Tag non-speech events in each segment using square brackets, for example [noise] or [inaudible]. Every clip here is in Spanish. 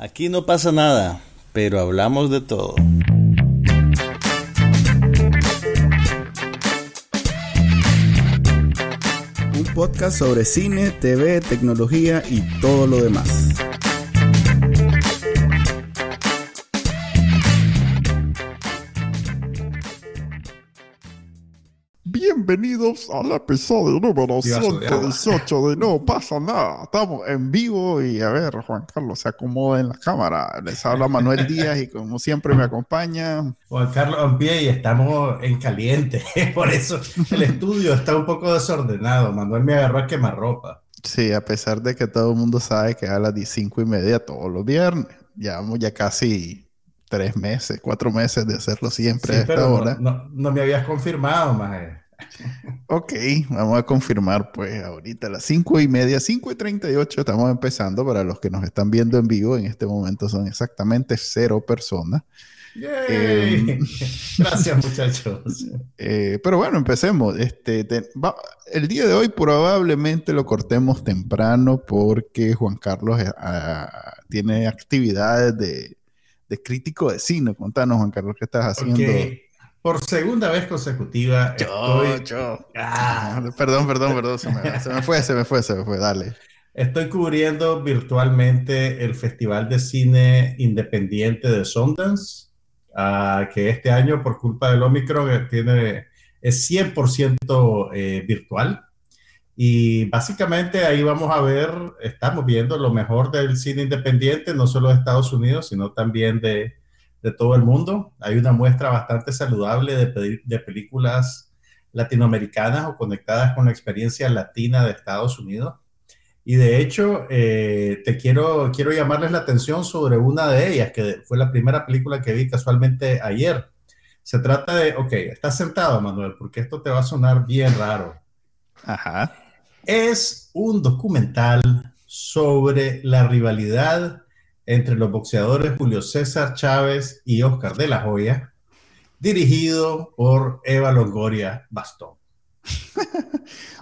Aquí no pasa nada, pero hablamos de todo. Un podcast sobre cine, TV, tecnología y todo lo demás. Bienvenidos al episodio número 118 de No pasa nada. Estamos en vivo y a ver, Juan Carlos se acomoda en la cámara. Les habla Manuel Díaz y como siempre me acompaña. Juan Carlos en pie y estamos en caliente. [laughs] Por eso el estudio está un poco desordenado. Manuel me agarró a quemarropa. Sí, a pesar de que todo el mundo sabe que a las 5 y media todos los viernes. Llevamos ya casi tres meses, cuatro meses de hacerlo siempre Sí, a esta pero hora. no, no- no me habías confirmado, más. Ok, vamos a confirmar pues ahorita a las 5 y media, 5 y 38 estamos empezando para los que nos están viendo en vivo. En este momento son exactamente cero personas. Em. [laughs] Gracias, muchachos. [laughs] Eh, pero bueno, empecemos. Este, te- va- el día de hoy probablemente lo cortemos temprano porque Juan Carlos eh, tiene actividades de, de crítico de cine. Contanos, Juan Carlos, ¿qué estás haciendo? Por segunda vez consecutiva estoy, yo. Ah, perdón, perdón, perdón. Se me, se me fue, se me fue, se me fue. Dale. estoy cubriendo virtualmente el Festival de Cine Independiente de Sundance, ah, que este año, por culpa del Omicron, tiene, es 100% eh, virtual. Y básicamente ahí vamos a ver, estamos viendo lo mejor del cine independiente, no solo de Estados Unidos, sino también de, de todo el mundo. Hay una muestra bastante saludable de, de películas latinoamericanas o conectadas con la experiencia latina de Estados Unidos. Y de hecho, eh, te quiero, quiero llamarles la atención sobre una de ellas, que fue la primera película que vi casualmente ayer. Se trata de, ok, estás sentado, Manuel, porque esto te va a sonar bien raro. Ajá. Es un documental sobre la rivalidad entre los boxeadores Julio César Chávez y Oscar de la Hoya, dirigido por Eva Longoria Bastón. [laughs]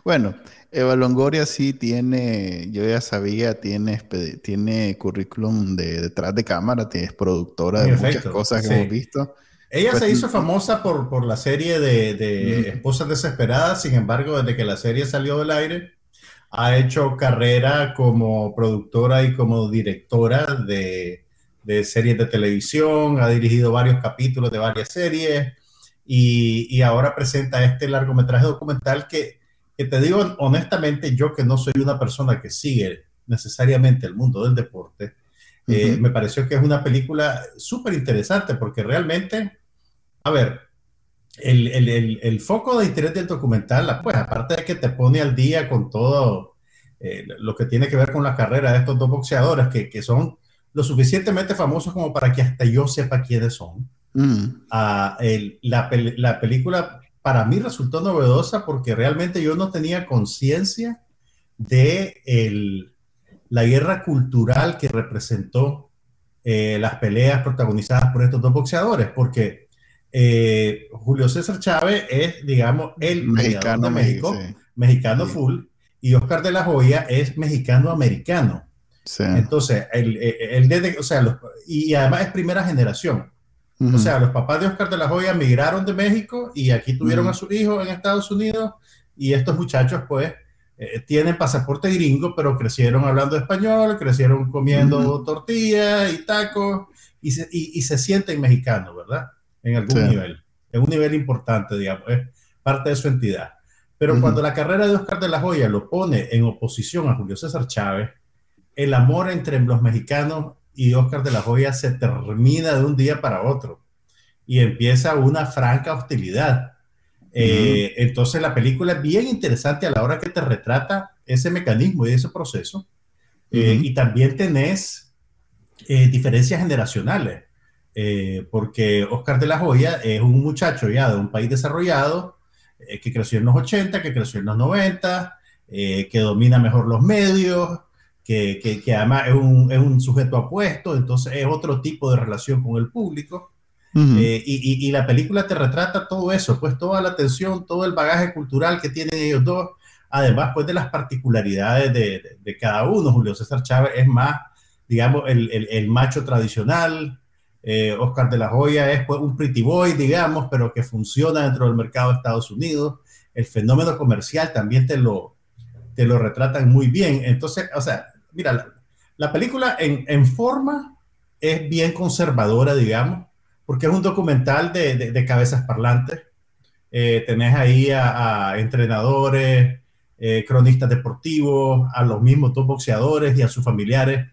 Bueno, Eva Longoria sí tiene, yo ya sabía, tiene, tiene currículum de detrás de cámara, tiene- es productora de muchas cosas que sí. hemos visto. Ella Pues, se hizo famosa por, por la serie de, de Ujú. Esposas Desesperadas, sin embargo, desde que la serie salió del aire, ha hecho carrera como productora y como directora de, de series de televisión, ha dirigido varios capítulos de varias series y, y ahora presenta este largometraje documental que, que te digo honestamente, yo que no soy una persona que sigue necesariamente el mundo del deporte, eh, me pareció que es una película súper interesante porque realmente, a ver, el, el- el- el foco de interés del documental, pues aparte de que te pone al día con todo eh, lo que tiene que ver con la carrera de estos dos boxeadores que, que son lo suficientemente famosos como para que hasta yo sepa quiénes son. Mm, Ah, la, la película para mí resultó novedosa porque realmente yo no tenía conciencia de el- la guerra cultural que representó eh, las peleas protagonizadas por estos dos boxeadores, porque eh, Julio César Chávez es, digamos, el mexicano de México, sí, mexicano Sí. full, y Oscar de la Hoya es mexicano-americano. sí. Entonces, el, el- el desde- o sea, los- y además es primera generación. O sea, los papás de Oscar de la Hoya migraron de México y aquí tuvieron a su hijo en Estados Unidos y estos muchachos pues eh, tienen pasaporte gringo, pero crecieron hablando español, crecieron comiendo tortillas y tacos y se, y- y se sienten mexicanos, ¿verdad? En algún Sí. nivel, en un nivel importante, digamos, es parte de su entidad. Pero cuando la carrera de Oscar de la Hoya lo pone en oposición a Julio César Chávez, el amor entre los mexicanos y Oscar de la Hoya se termina de un día para otro y empieza una franca hostilidad. Eh, Entonces la película es bien interesante a la hora que te retrata ese mecanismo y ese proceso. Eh. Y también tenés eh, diferencias generacionales, eh, porque Oscar de la Hoya es un muchacho ya de un país desarrollado, eh, que creció en los 80, que creció en los 90, eh, que domina mejor los medios, que, que, que además es un, es un sujeto apuesto, entonces es otro tipo de relación con el público. Ujú. Eh, y, y- y la película te retrata todo eso, pues toda la tensión, todo el bagaje cultural que tienen ellos dos, además pues de las particularidades de, de- de cada uno. Julio César Chávez es más digamos, el, el, el macho tradicional. Eh, Oscar de la Hoya es pues, un pretty boy, digamos, pero que funciona dentro del mercado de Estados Unidos. El fenómeno comercial también te lo, te lo retratan muy bien. Entonces, o sea, mira, la, la película en, en, forma es bien conservadora, digamos, porque es un documental de, de, cabezas parlantes. Eh, tenés ahí a, a entrenadores, eh, cronistas deportivos, a los mismos dos boxeadores y a sus familiares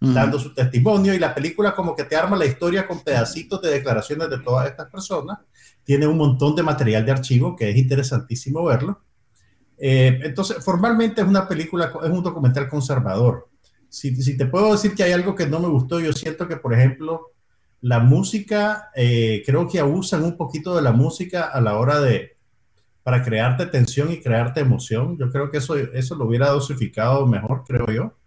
mm. dando su testimonio y la película como que te arma la historia con pedacitos de declaraciones de todas estas personas. Tiene un montón de material de archivo que es interesantísimo verlo. Eh, entonces, formalmente es una película, es un documental conservador. Si, si, te puedo decir que hay algo que no me gustó, yo siento que, por ejemplo, la música, eh, creo que abusan un poquito de la música a la hora de, para crearte tensión y crearte emoción. Yo creo que eso, eso lo hubiera dosificado mejor, creo yo.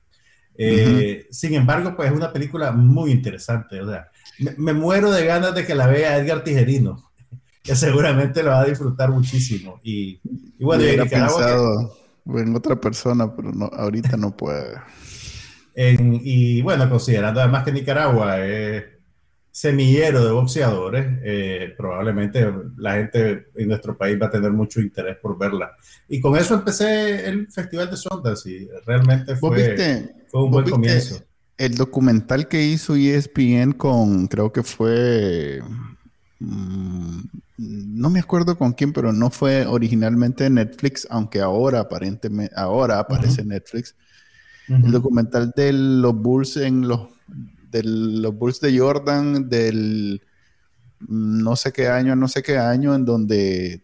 Eh, uh -huh. Sin embargo, pues es una película muy interesante. O sea, me, me, muero de ganas de que la vea Edgar Tijerino, [laughs] que seguramente lo va a disfrutar muchísimo. Y, y bueno, hubiera pensado que, en otra persona, pero no, ahorita no puede. En, y bueno, considerando además que Nicaragua es semillero de boxeadores, eh, probablemente la gente en nuestro país va a tener mucho interés por verla. Y con eso empecé el Festival de Sundance y realmente fue, viste, fue un buen comienzo. El documental que hizo ESPN con, creo que fue, mmm, no me acuerdo con quién, pero no fue originalmente Netflix, aunque ahora aparentemente, ahora aparece uh -huh. Netflix. Uh -huh. El documental de los Bulls en los de los Bulls de Jordan del no sé qué año, no sé qué año, en donde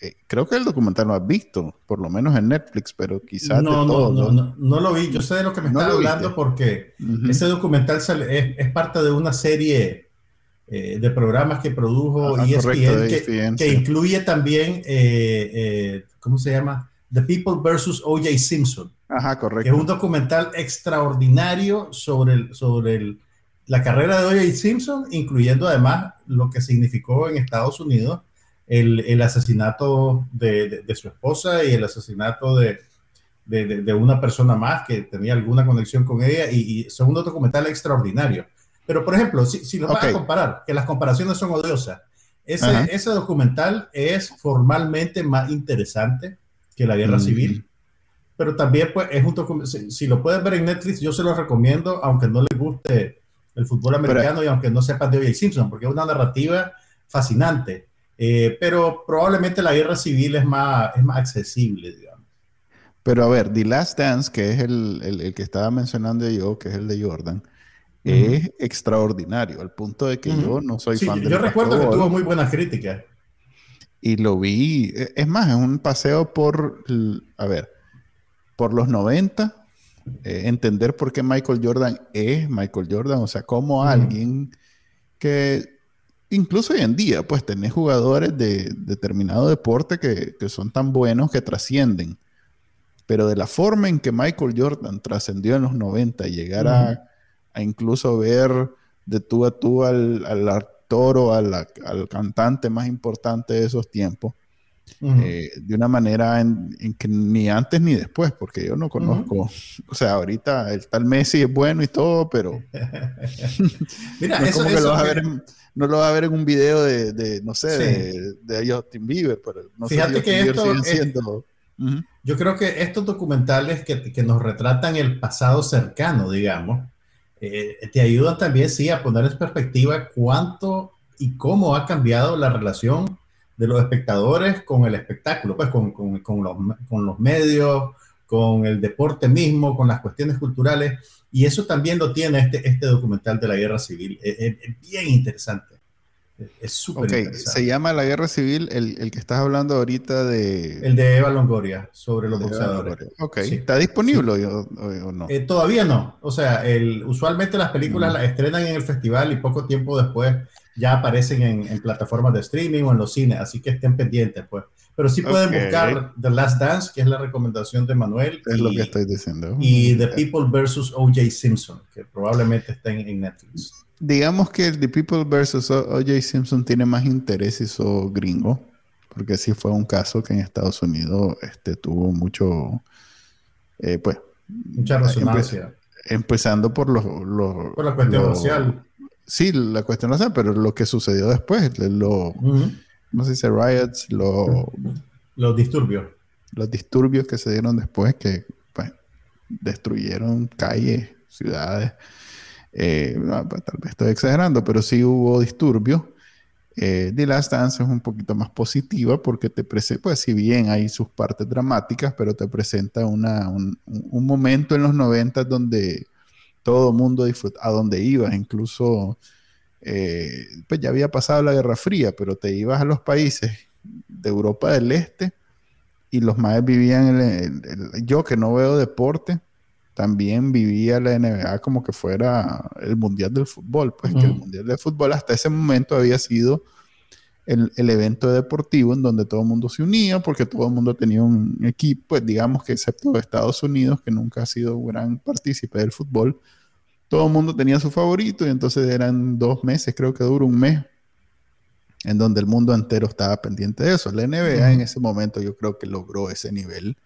eh, creo que el documental lo has visto, por lo menos en Netflix, pero quizás no, de todo, no, no, no, lo vi. Yo sé de lo que me estás hablando porque uh -huh. ese documental es, es, parte de una serie eh, de programas que produjo ESPN, correcto, que, ESPN, que sí. incluye también, eh, ¿cómo se llama? The People versus O.J. Simpson. Ajá, correcto. Que es un documental extraordinario sobre, el, sobre el, la carrera de O.J. Simpson, incluyendo además lo que significó en Estados Unidos el, el asesinato de, de, de, su esposa y el asesinato de, de, una persona más que tenía alguna conexión con ella. Y, y son un documental extraordinario. Pero, por ejemplo, si, si lo okay. vas a comparar, que las comparaciones son odiosas, ese, ese documental es formalmente más interesante que la guerra mm. civil pero también pues es un si, si, lo pueden ver en Netflix, yo se lo recomiendo, aunque no les guste el fútbol americano pero, y aunque no sepan de O.J. Simpson, porque es una narrativa fascinante. Eh, pero probablemente la guerra civil es más, es más accesible, digamos. Pero a ver, The Last Dance, que es el, el, el que estaba mencionando yo, que es el de Jordan, uh -huh. es extraordinario, al punto de que uh -huh. yo no soy sí, fan de Yo recuerdo que tuvo muy buenas críticas. Y lo vi, e, es más, es un paseo por, a ver, por los 90, eh, entender por qué Michael Jordan es Michael Jordan, o sea, como mm. alguien que incluso hoy en día, pues tenés jugadores de determinado deporte que, que son tan buenos que trascienden. Pero de la forma en que Michael Jordan trascendió en los 90 y llegar mm. a, a, incluso ver de tú a tú al, al actor o al, al cantante más importante de esos tiempos, Uh -huh. eh, de una manera en, en, que ni antes ni después, porque yo no conozco, uh -huh. o sea, ahorita el tal Messi es bueno y todo, pero [laughs] Mira, no, eso, como que lo vas que... a ver en, no lo vas a ver en un video de, de no sé, sí. de, de, Justin Bieber, pero no Fíjate sé que esto es, siendo... uh -huh. yo creo que estos documentales que, que, nos retratan el pasado cercano, digamos, eh, te ayudan también, sí, a poner en perspectiva cuánto y cómo ha cambiado la relación de los espectadores con el espectáculo, pues con, con, con, los, con, los, medios, con el deporte mismo, con las cuestiones culturales. Y eso también lo tiene este, este documental de la guerra civil. Es, es, es bien interesante. Es súper okay. interesante. Se llama La Guerra Civil, el, el, que estás hablando ahorita de... El de Eva Longoria, sobre los boxeadores. Ok, sí. ¿está disponible sí. o, o, no? Eh, todavía no. O sea, el, usualmente las películas mm. las estrenan en el festival y poco tiempo después ya aparecen en, en, plataformas de streaming o en los cines, así que estén pendientes, pues. Pero sí pueden okay. buscar The Last Dance, que es la recomendación de Manuel. Es y, lo que estoy diciendo. Y The People vs. O.J. Simpson, que probablemente está en, en, Netflix. Digamos que The People vs. O.J. Simpson tiene más interés eso gringo, porque sí fue un caso que en Estados Unidos este, tuvo mucho, eh, pues... Mucha resonancia Empezando por los... por la cuestión social. Sí, la cuestión racial, pero lo que sucedió después, lo, ¿cómo se dice? Riots, lo, los disturbios. Los disturbios que se dieron después, que pues, destruyeron calles, ciudades. Eh, pues, tal vez estoy exagerando, pero sí hubo disturbios. Eh, The Last Dance es un poquito más positiva porque te presenta, pues si bien hay sus partes dramáticas, pero te presenta una, un, momento en los 90 donde todo el mundo disfruta, a donde ibas, incluso, eh, pues ya había pasado la Guerra Fría, pero te ibas a los países de Europa del Este y los más vivían, en yo que no veo deporte, también vivía la NBA como que fuera el Mundial del Fútbol, pues que el Mundial del Fútbol hasta ese momento había sido el, evento deportivo en donde todo el mundo se unía porque todo el mundo tenía un equipo, pues digamos que excepto Estados Unidos, que nunca ha sido un gran partícipe del fútbol, todo el mundo tenía su favorito y entonces eran dos meses, creo que duró un mes, en donde el mundo entero estaba pendiente de eso. La NBA en ese momento yo creo que logró ese nivel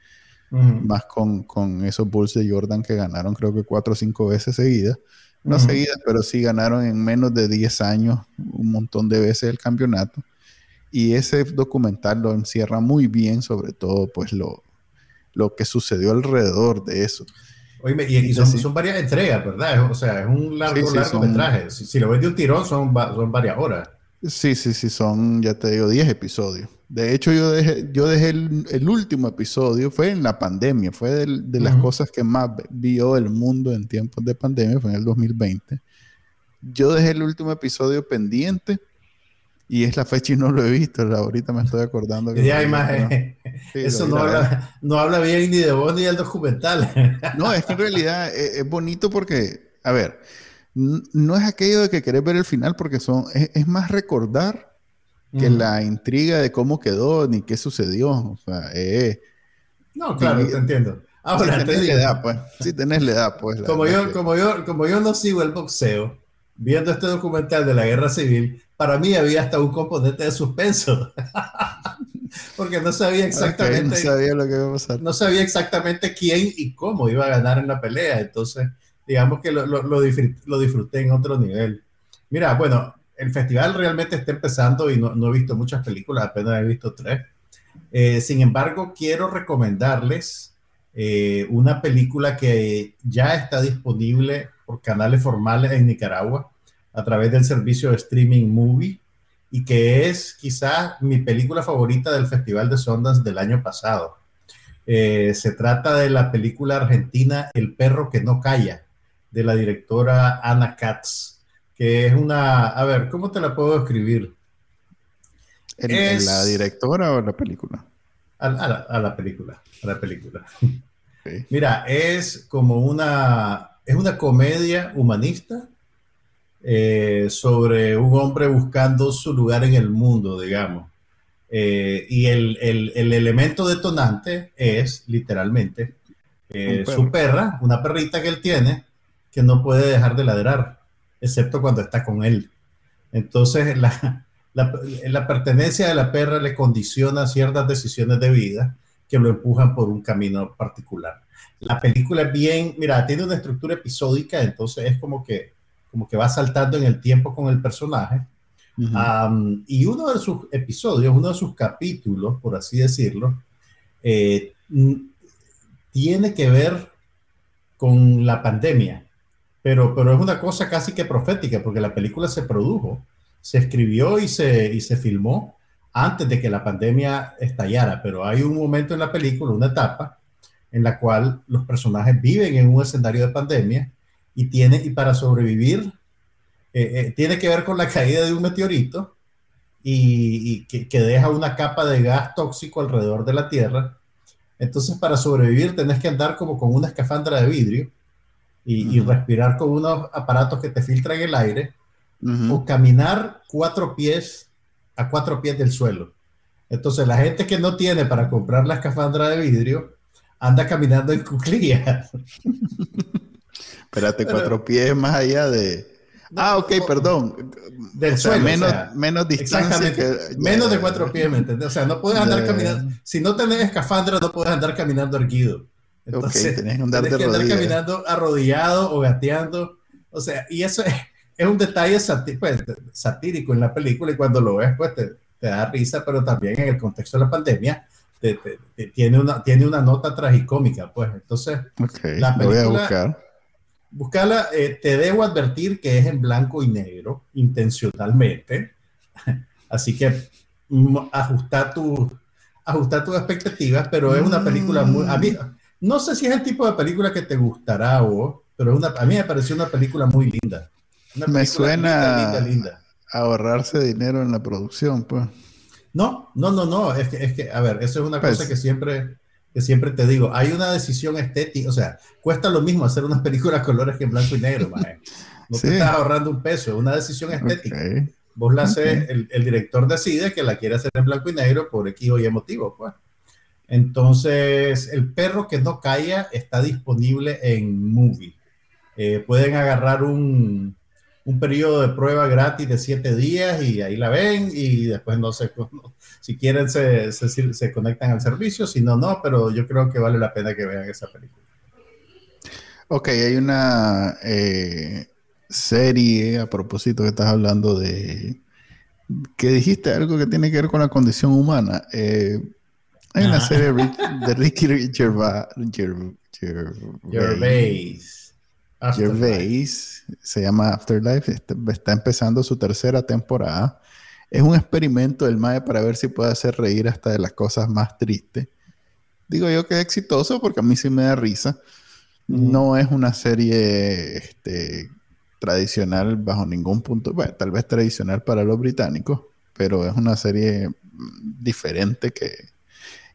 más con, con, esos Bulls de Jordan que ganaron creo que cuatro o cinco veces seguidas. No seguidas, pero sí ganaron en menos de 10 años un montón de veces el campeonato. Y ese documental lo encierra muy bien, sobre todo pues lo, lo que sucedió alrededor de eso. Oye, y, son, son, varias entregas, ¿verdad? O sea, es un largo, largo metraje. Si, lo ves de un tirón, son, son varias horas. Sí, sí, sí, son, ya te digo, 10 episodios. De hecho, yo dejé, yo dejé el, último episodio, fue en la pandemia, fue de, las cosas que más vio el mundo en tiempos de pandemia, fue en el 2020. Yo dejé el último episodio pendiente y es la fecha y no lo he visto. Ahorita me estoy acordando. Que ya imagen. Eso no habla, no habla, bien ni de vos ni del documental. no, es que en realidad es, es bonito porque, a ver, no es aquello de que querés ver el final porque son, es más recordar que la intriga de cómo quedó ni qué sucedió. O sea, eh, no, claro, te entiendo. Ahora, si [laughs] tenés la edad, pues. Si tenés la edad, pues. como, yo, como, yo, como yo no sigo el boxeo, viendo este documental de la guerra civil, para mí había hasta un componente de suspenso. [laughs] Porque no sabía exactamente. no sabía lo que iba a pasar. No sabía exactamente quién y cómo iba a ganar en la pelea. Entonces, digamos que lo, lo, lo disfruté en otro nivel. Mira, bueno, el festival realmente está empezando y no, he visto muchas películas, apenas he visto tres. Eh, sin embargo, quiero recomendarles eh, una película que ya está disponible por canales formales en Nicaragua a través del servicio de streaming Movie y que es quizás mi película favorita del Festival de Sundance del año pasado. Eh, se trata de la película argentina El perro que no calla, de la directora Ana Katz que es una, a ver, ¿cómo te la puedo escribir? ¿En, la directora o en la película? A, la, película, a la película. Mira, es como una, es una comedia humanista eh, sobre un hombre buscando su lugar en el mundo, digamos. Eh, y el, elemento detonante es, literalmente, eh, su perra, una perrita que él tiene, que no puede dejar de ladrar excepto cuando está con él. Entonces, la, la, pertenencia de la perra le condiciona ciertas decisiones de vida que lo empujan por un camino particular. La película es bien, mira, tiene una estructura episódica, entonces es como que, como que va saltando en el tiempo con el personaje. y uno de sus episodios, uno de sus capítulos, por así decirlo, eh, tiene que ver con la pandemia. Pero, pero es una cosa casi que profética, porque la película se produjo, se escribió y se, y se filmó antes de que la pandemia estallara, pero hay un momento en la película, una etapa, en la cual los personajes viven en un escenario de pandemia y, tiene, y para sobrevivir eh, eh, tiene que ver con la caída de un meteorito y, que, que, deja una capa de gas tóxico alrededor de la Tierra. Entonces, para sobrevivir tenés que andar como con una escafandra de vidrio y, respirar con unos aparatos que te filtran el aire, o caminar cuatro pies a cuatro pies del suelo. Entonces, la gente que no tiene para comprar la escafandra de vidrio anda caminando en cuclillas. [laughs] Espérate, cuatro pies más allá de. ah, ok, perdón. Del suelo. Menos, menos distancia. menos de cuatro pies, ¿me entiendes? O sea, no puedes andar caminando. Si no tenés escafandra, no puedes andar caminando erguido. Entonces, tenés que andar, que andar caminando arrodillado o gateando. O sea, y eso es, es un detalle pues, satírico en la película y cuando lo ves, pues te, te, da risa, pero también en el contexto de la pandemia te, tiene, una, tiene una nota tragicómica, pues. Entonces, la película, voy a buscar. Buscarla, eh, te debo advertir que es en blanco y negro, intencionalmente. [laughs] Así que mm, ajusta, tu, ajusta tus expectativas, pero es una película muy... A mí, no sé si es el tipo de película que te gustará o, pero una, a mí me pareció una película muy linda. me suena linda, ahorrarse dinero en la producción, pues. No, no, no, no. Es que, es que a ver, eso es una cosa pues que siempre, que siempre te digo. Hay una decisión estética, o sea, cuesta lo mismo hacer unas [laughs] películas colores que en blanco y negro, No te estás ahorrando un peso, es una decisión estética. Vos la haces, el, el, director decide que la quiere hacer en blanco y negro por X o Y motivo, pues. Entonces, el perro que no calla está disponible en Movie. Eh, pueden agarrar un, un, periodo de prueba gratis de siete días y ahí la ven y después no sé, [laughs] si quieren se, se, se, conectan al servicio, si no, no, pero yo creo que vale la pena que vean esa película. Ok, hay una eh, serie a propósito que estás hablando de que dijiste algo que tiene que ver con la condición humana. Eh, hay una serie de Ricky Gervais. Gervais. Gervais. Se llama Afterlife. Este, está empezando su tercera temporada. Es un experimento del MAE para ver si puede hacer reír hasta de las cosas más tristes. Digo yo que es exitoso porque a mí sí me da risa. No es una serie este, tradicional bajo ningún punto. Bueno, tal vez tradicional para los británicos, pero es una serie diferente que,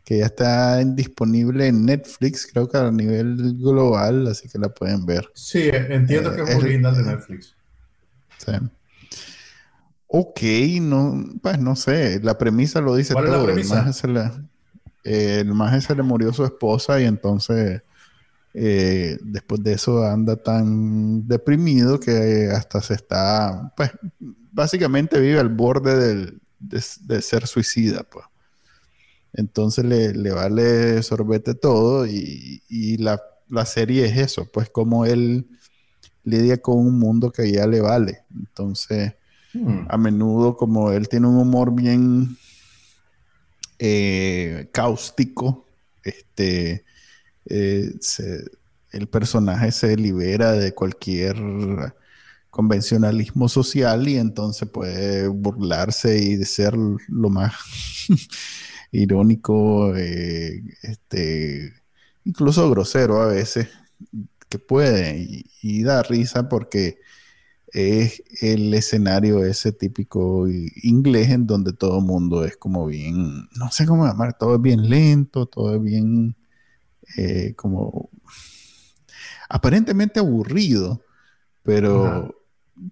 que ya está disponible en Netflix, creo que a nivel global, así que la pueden ver. Sí, entiendo que es eh, original de Netflix. Sí. Ok, no, pues no sé, la premisa lo dice ¿Cuál todo. Es la premisa? El más se, le, murió su esposa y entonces eh, después de eso anda tan deprimido que hasta se está, pues básicamente vive al borde del, de, de ser suicida, pues. Entonces le, vale sorbete todo y, la, serie es eso, pues como él lidia con un mundo que ya le vale. Entonces, hmm. a menudo como él tiene un humor bien eh, cáustico, este, eh, el personaje se libera de cualquier convencionalismo social y entonces puede burlarse y ser lo más [laughs] irónico, eh, este, incluso grosero a veces, que puede y, da risa porque es el escenario ese típico inglés en donde todo el mundo es como bien, no sé cómo llamar, todo es bien lento, todo es bien eh, como aparentemente aburrido, pero,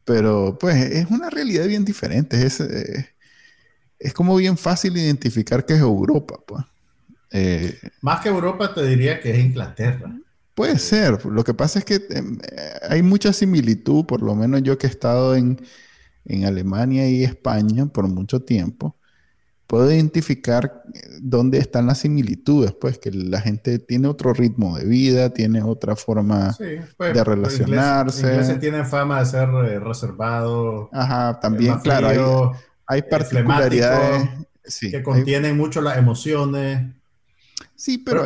pero pues es una realidad bien diferente. Es, eh, es como bien fácil identificar que es Europa, pues. Eh, Más que Europa te diría que es Inglaterra. Puede ser. Lo que pasa es que em, hay mucha similitud, por lo menos yo que he estado en, Alemania y España por mucho tiempo, puedo identificar dónde están las similitudes, pues que la gente tiene otro ritmo de vida, tiene otra forma pues, de relacionarse. Los ingleses tienen fama de ser eh, reservados. Ajá, también, claro hay particularidades que contienen mucho las emociones. Sí, pero,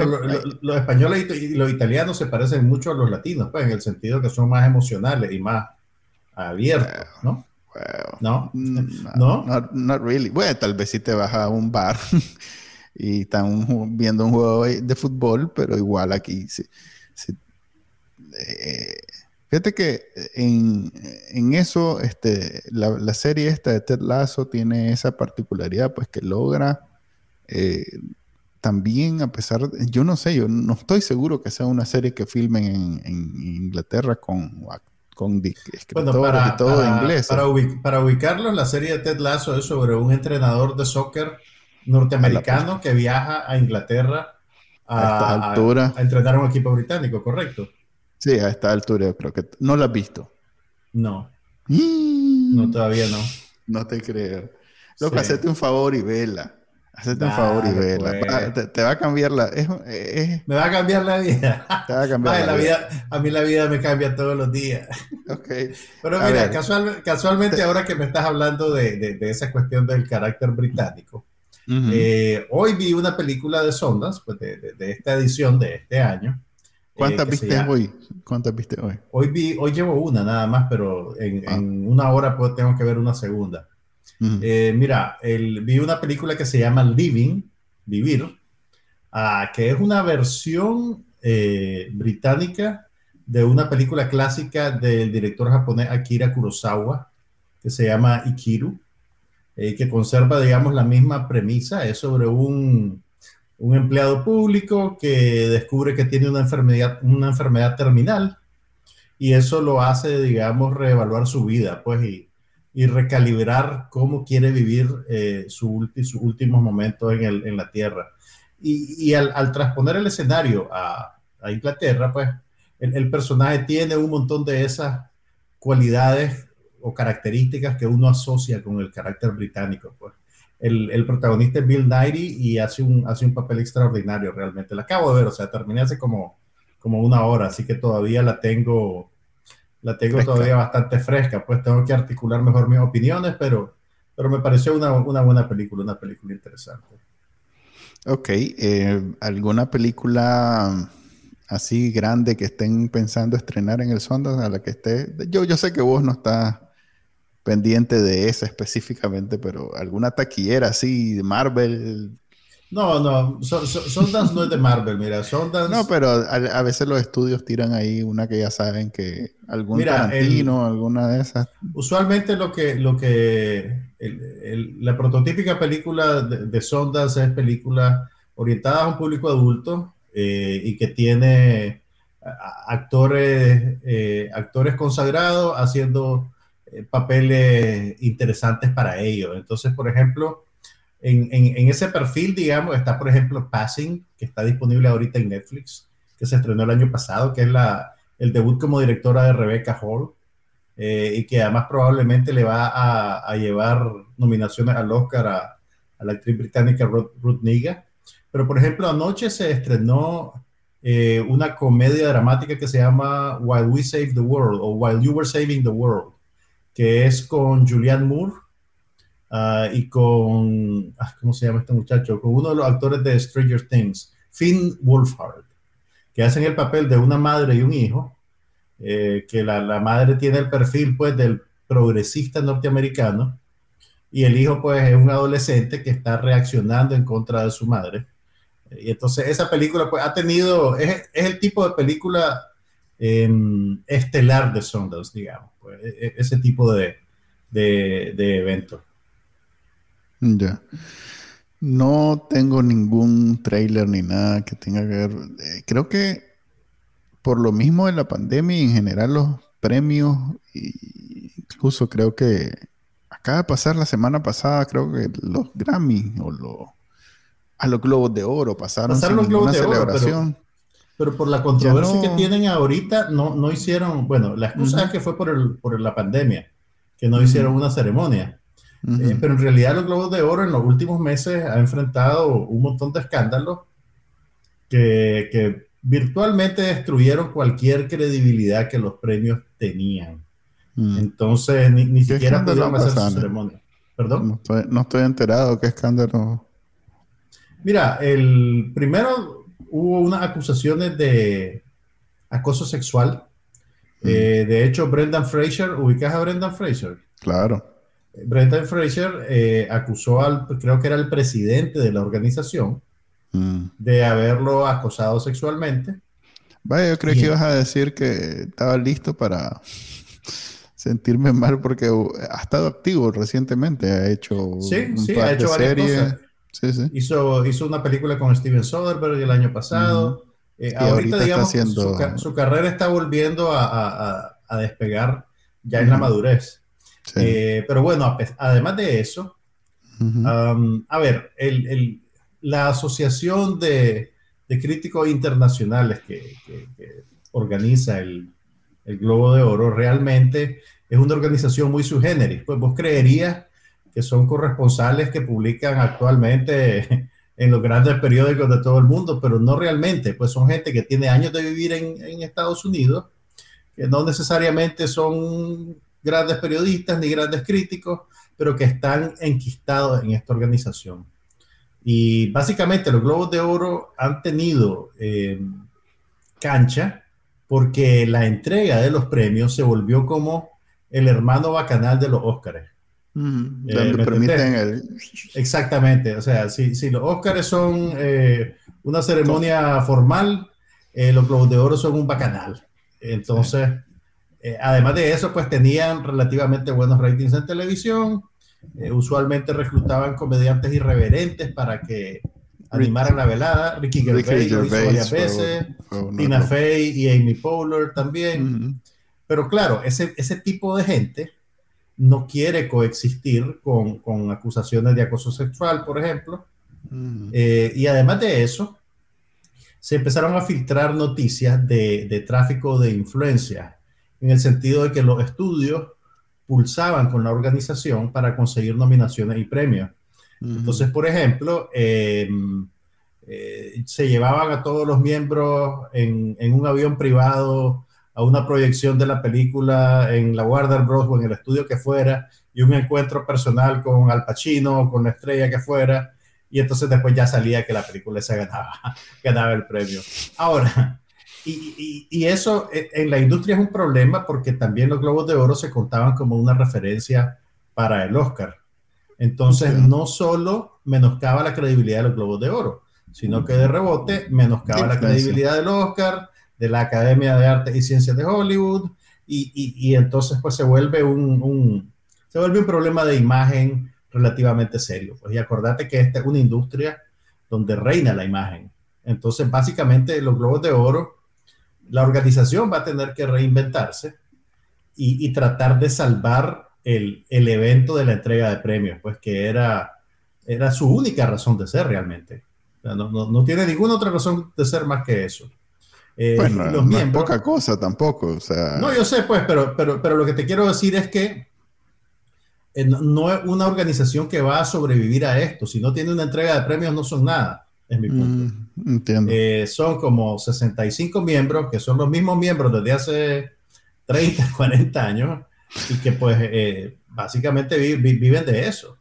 los españoles y, los italianos se parecen mucho a los latinos, pues en el sentido que son más emocionales y más abiertos, ¿no? no, mm, no, no, not, really. Bueno, tal vez si te vas a un bar [laughs] y están viendo un juego de fútbol, pero igual aquí sí, eh, Fíjate que en, eso, este, la, serie esta de Ted Lasso tiene esa particularidad, pues que logra eh, también, a pesar, de, yo no sé, yo no estoy seguro que sea una serie que filmen en, Inglaterra con, con escritores y todo en inglés. Para, para ubicarlo, la serie de Ted Lasso es sobre un entrenador de soccer norteamericano que viaja a Inglaterra a, a, a entrenar a un equipo británico, ¿correcto? Sí, a esta altura yo creo que... ¿No la has visto? No. No, todavía no. No te creo. Lo que hacete un favor y vela. Hacete un favor y verla. pues. te, va a cambiar la. me va a cambiar la vida. Te va a cambiar la, vida. A mí la vida me cambia todos los días. Ok. [laughs] Pero mira, casualmente ahora que me estás hablando de, esa cuestión del carácter británico, eh, hoy vi una película de Sondas, pues de, esta edición de este año. ¿Cuántas eh, viste hoy? ¿Cuántas viste hoy? Hoy vi, hoy llevo una nada más, pero en, ah. en una hora pues tengo que ver una segunda. Eh, mira, vi una película que se llama Living, Vivir, ah, que es una versión eh, británica de una película clásica del director japonés Akira Kurosawa, que se llama Ikiru, eh, que conserva, digamos, la misma premisa. Es sobre un, un empleado público que descubre que tiene una enfermedad, una enfermedad terminal y eso lo hace, digamos, reevaluar su vida, pues, y, recalibrar cómo quiere vivir eh, sus últimos momentos en, el, en, la Tierra. Y, y al, al, transponer el escenario a, a Inglaterra, pues el, el, personaje tiene un montón de esas cualidades o características que uno asocia con el carácter británico. Pues. El, el protagonista es Bill Nighy y hace un, hace un papel extraordinario realmente. La acabo de ver, o sea, terminé hace como, como una hora, así que todavía la tengo la tengo todavía bastante fresca, pues tengo que articular mejor mis opiniones, pero, pero me pareció una, una buena película, una película interesante. Ok, eh, ¿alguna película así grande que estén pensando estrenar en el Sondas a la que esté? Yo, yo sé que vos no estás pendiente de esa específicamente, pero alguna taquillera así de Marvel, no, no, Sundance no es de Marvel, mira, Sundance... No, pero a, veces los estudios tiran ahí una que ya saben que algún mira, Tarantino, alguna de esas. Usualmente lo que, lo que, la prototípica película de, de Sundance es película orientada a un público adulto eh, y que tiene actores, eh, actores consagrados haciendo papeles interesantes para ellos. Entonces, por ejemplo en, ese perfil, digamos, está, por ejemplo, Passing, que está disponible ahorita en Netflix, que se estrenó el año pasado, que es la, el debut como directora de Rebecca Hall, eh, y que además probablemente le va a, llevar nominaciones al Oscar a, la actriz británica Ruth, Ruth Niga. Pero, por ejemplo, anoche se estrenó eh, una comedia dramática que se llama While We Save the World o While You Were Saving the World, que es con Julianne Moore Ah, y con, ah, ¿cómo se llama este muchacho? Con uno de los actores de Stranger Things, Finn Wolfhard, que hacen el papel de una madre y un hijo, eh, que la, la, madre tiene el perfil pues del progresista norteamericano y el hijo pues es un adolescente que está reaccionando en contra de su madre. Y entonces esa película pues ha tenido, es, es el tipo de película em, estelar de Sundance, digamos, pues, e, e, ese tipo de, de, de eventos. Ya. No tengo ningún trailer ni nada que tenga que ver. Eh, creo que por lo mismo de la pandemia y en general los premios, incluso creo que acaba de pasar la semana pasada, creo que los Grammy o los a los Globos de Oro pasaron, pasaron los Globos de celebración. Pero, por la controversia que tienen ahorita, no, no hicieron, bueno, la excusa es que fue por, el, por la pandemia, que no hicieron una ceremonia. Eh, pero en realidad los Globos de Oro en los últimos meses ha enfrentado un montón de escándalos que, que virtualmente destruyeron cualquier credibilidad que los premios tenían. Mm. Entonces ni, ni siquiera pudieron hacer su ceremonia. ¿Perdón? No estoy, enterado. ¿Qué escándalo? Mira, el primero hubo unas acusaciones de acoso sexual. Mm. Eh, de hecho, Brendan Fraser, ¿ubicas a Brendan Fraser? Claro. Brendan Fraser eh, acusó al, creo que era el presidente de la organización, mm. de haberlo acosado sexualmente. Vaya, yo creo que ibas a decir que estaba listo para [laughs] sentirme mal porque ha estado activo recientemente, ha hecho sí, sí, ha hecho varias cosas. Sí, sí. Hizo, hizo una película con Steven Soderbergh el año pasado. Eh, ahorita, digamos, su, carrera está volviendo a, despegar ya en la madurez. Eh, pero bueno, además de eso, a ver, la Asociación de, Críticos Internacionales que, organiza el, Globo de Oro realmente es una organización muy generis. Pues vos creerías que son corresponsales que publican actualmente [laughs] en los grandes periódicos de todo el mundo, pero no realmente, pues son gente que tiene años de vivir en, en Estados Unidos, que no necesariamente son grandes periodistas ni grandes críticos, pero que están enquistados en esta organización. Y básicamente los Globos de Oro han tenido eh, cancha porque la entrega de los premios se volvió como el hermano bacanal de los Óscares. Mm, donde permiten el... Exactamente, o sea, si, si los Óscares son eh, una ceremonia formal, eh, los Globos de Oro son un bacanal. Entonces, eh, además de eso, pues tenían relativamente buenos ratings en televisión, usualmente reclutaban comediantes irreverentes para que animaran la velada. Ricky Gervais, lo hizo varias veces, Tina Fey y Amy Poehler también. Pero claro, ese, ese tipo de gente no quiere coexistir con, con acusaciones de acoso sexual, por ejemplo. Eh, y además de eso, se empezaron a filtrar noticias de, de, tráfico de influencia, en el sentido de que los estudios pulsaban con la organización para conseguir nominaciones y premios. Entonces, por ejemplo, em, eh, se llevaban a todos los miembros en, en, un avión privado a una proyección de la película en la Warner Bros. o en el estudio que fuera, y un encuentro personal con Al Pacino, con la estrella que fuera, y entonces después ya salía que la película se ganaba, [laughs] ganaba el premio. Ahora, y, y, y, eso en la industria es un problema porque también los Globos de Oro se contaban como una referencia para el Oscar. Entonces, no solo menoscaba la credibilidad de los Globos de Oro, sino que de rebote menoscaba la credibilidad del Oscar, de la Academia de Artes y Ciencias de Hollywood, y, y, entonces pues se vuelve un, un, se vuelve un problema de imagen relativamente serio. Pues, y acordate que esta es una industria donde reina la imagen. Entonces, básicamente, los Globos de Oro, la organización va a tener que reinventarse y, y tratar de salvar el, el, evento de la entrega de premios, pues que era, era su única razón de ser realmente. No, no, no, tiene ninguna otra razón de ser más que eso. Eh, pues no, los no es poca cosa tampoco, o sea... No, yo sé, pues, pero, pero, pero lo que te quiero decir es que eh, no, es una organización que va a sobrevivir a esto. Si no tiene una entrega de premios, no son nada, es mi punto. Mm, entiendo. Eh, son como 65 miembros, que son los mismos miembros desde hace 30, 40 años, y que pues básicamente vi, vi, viven de eso.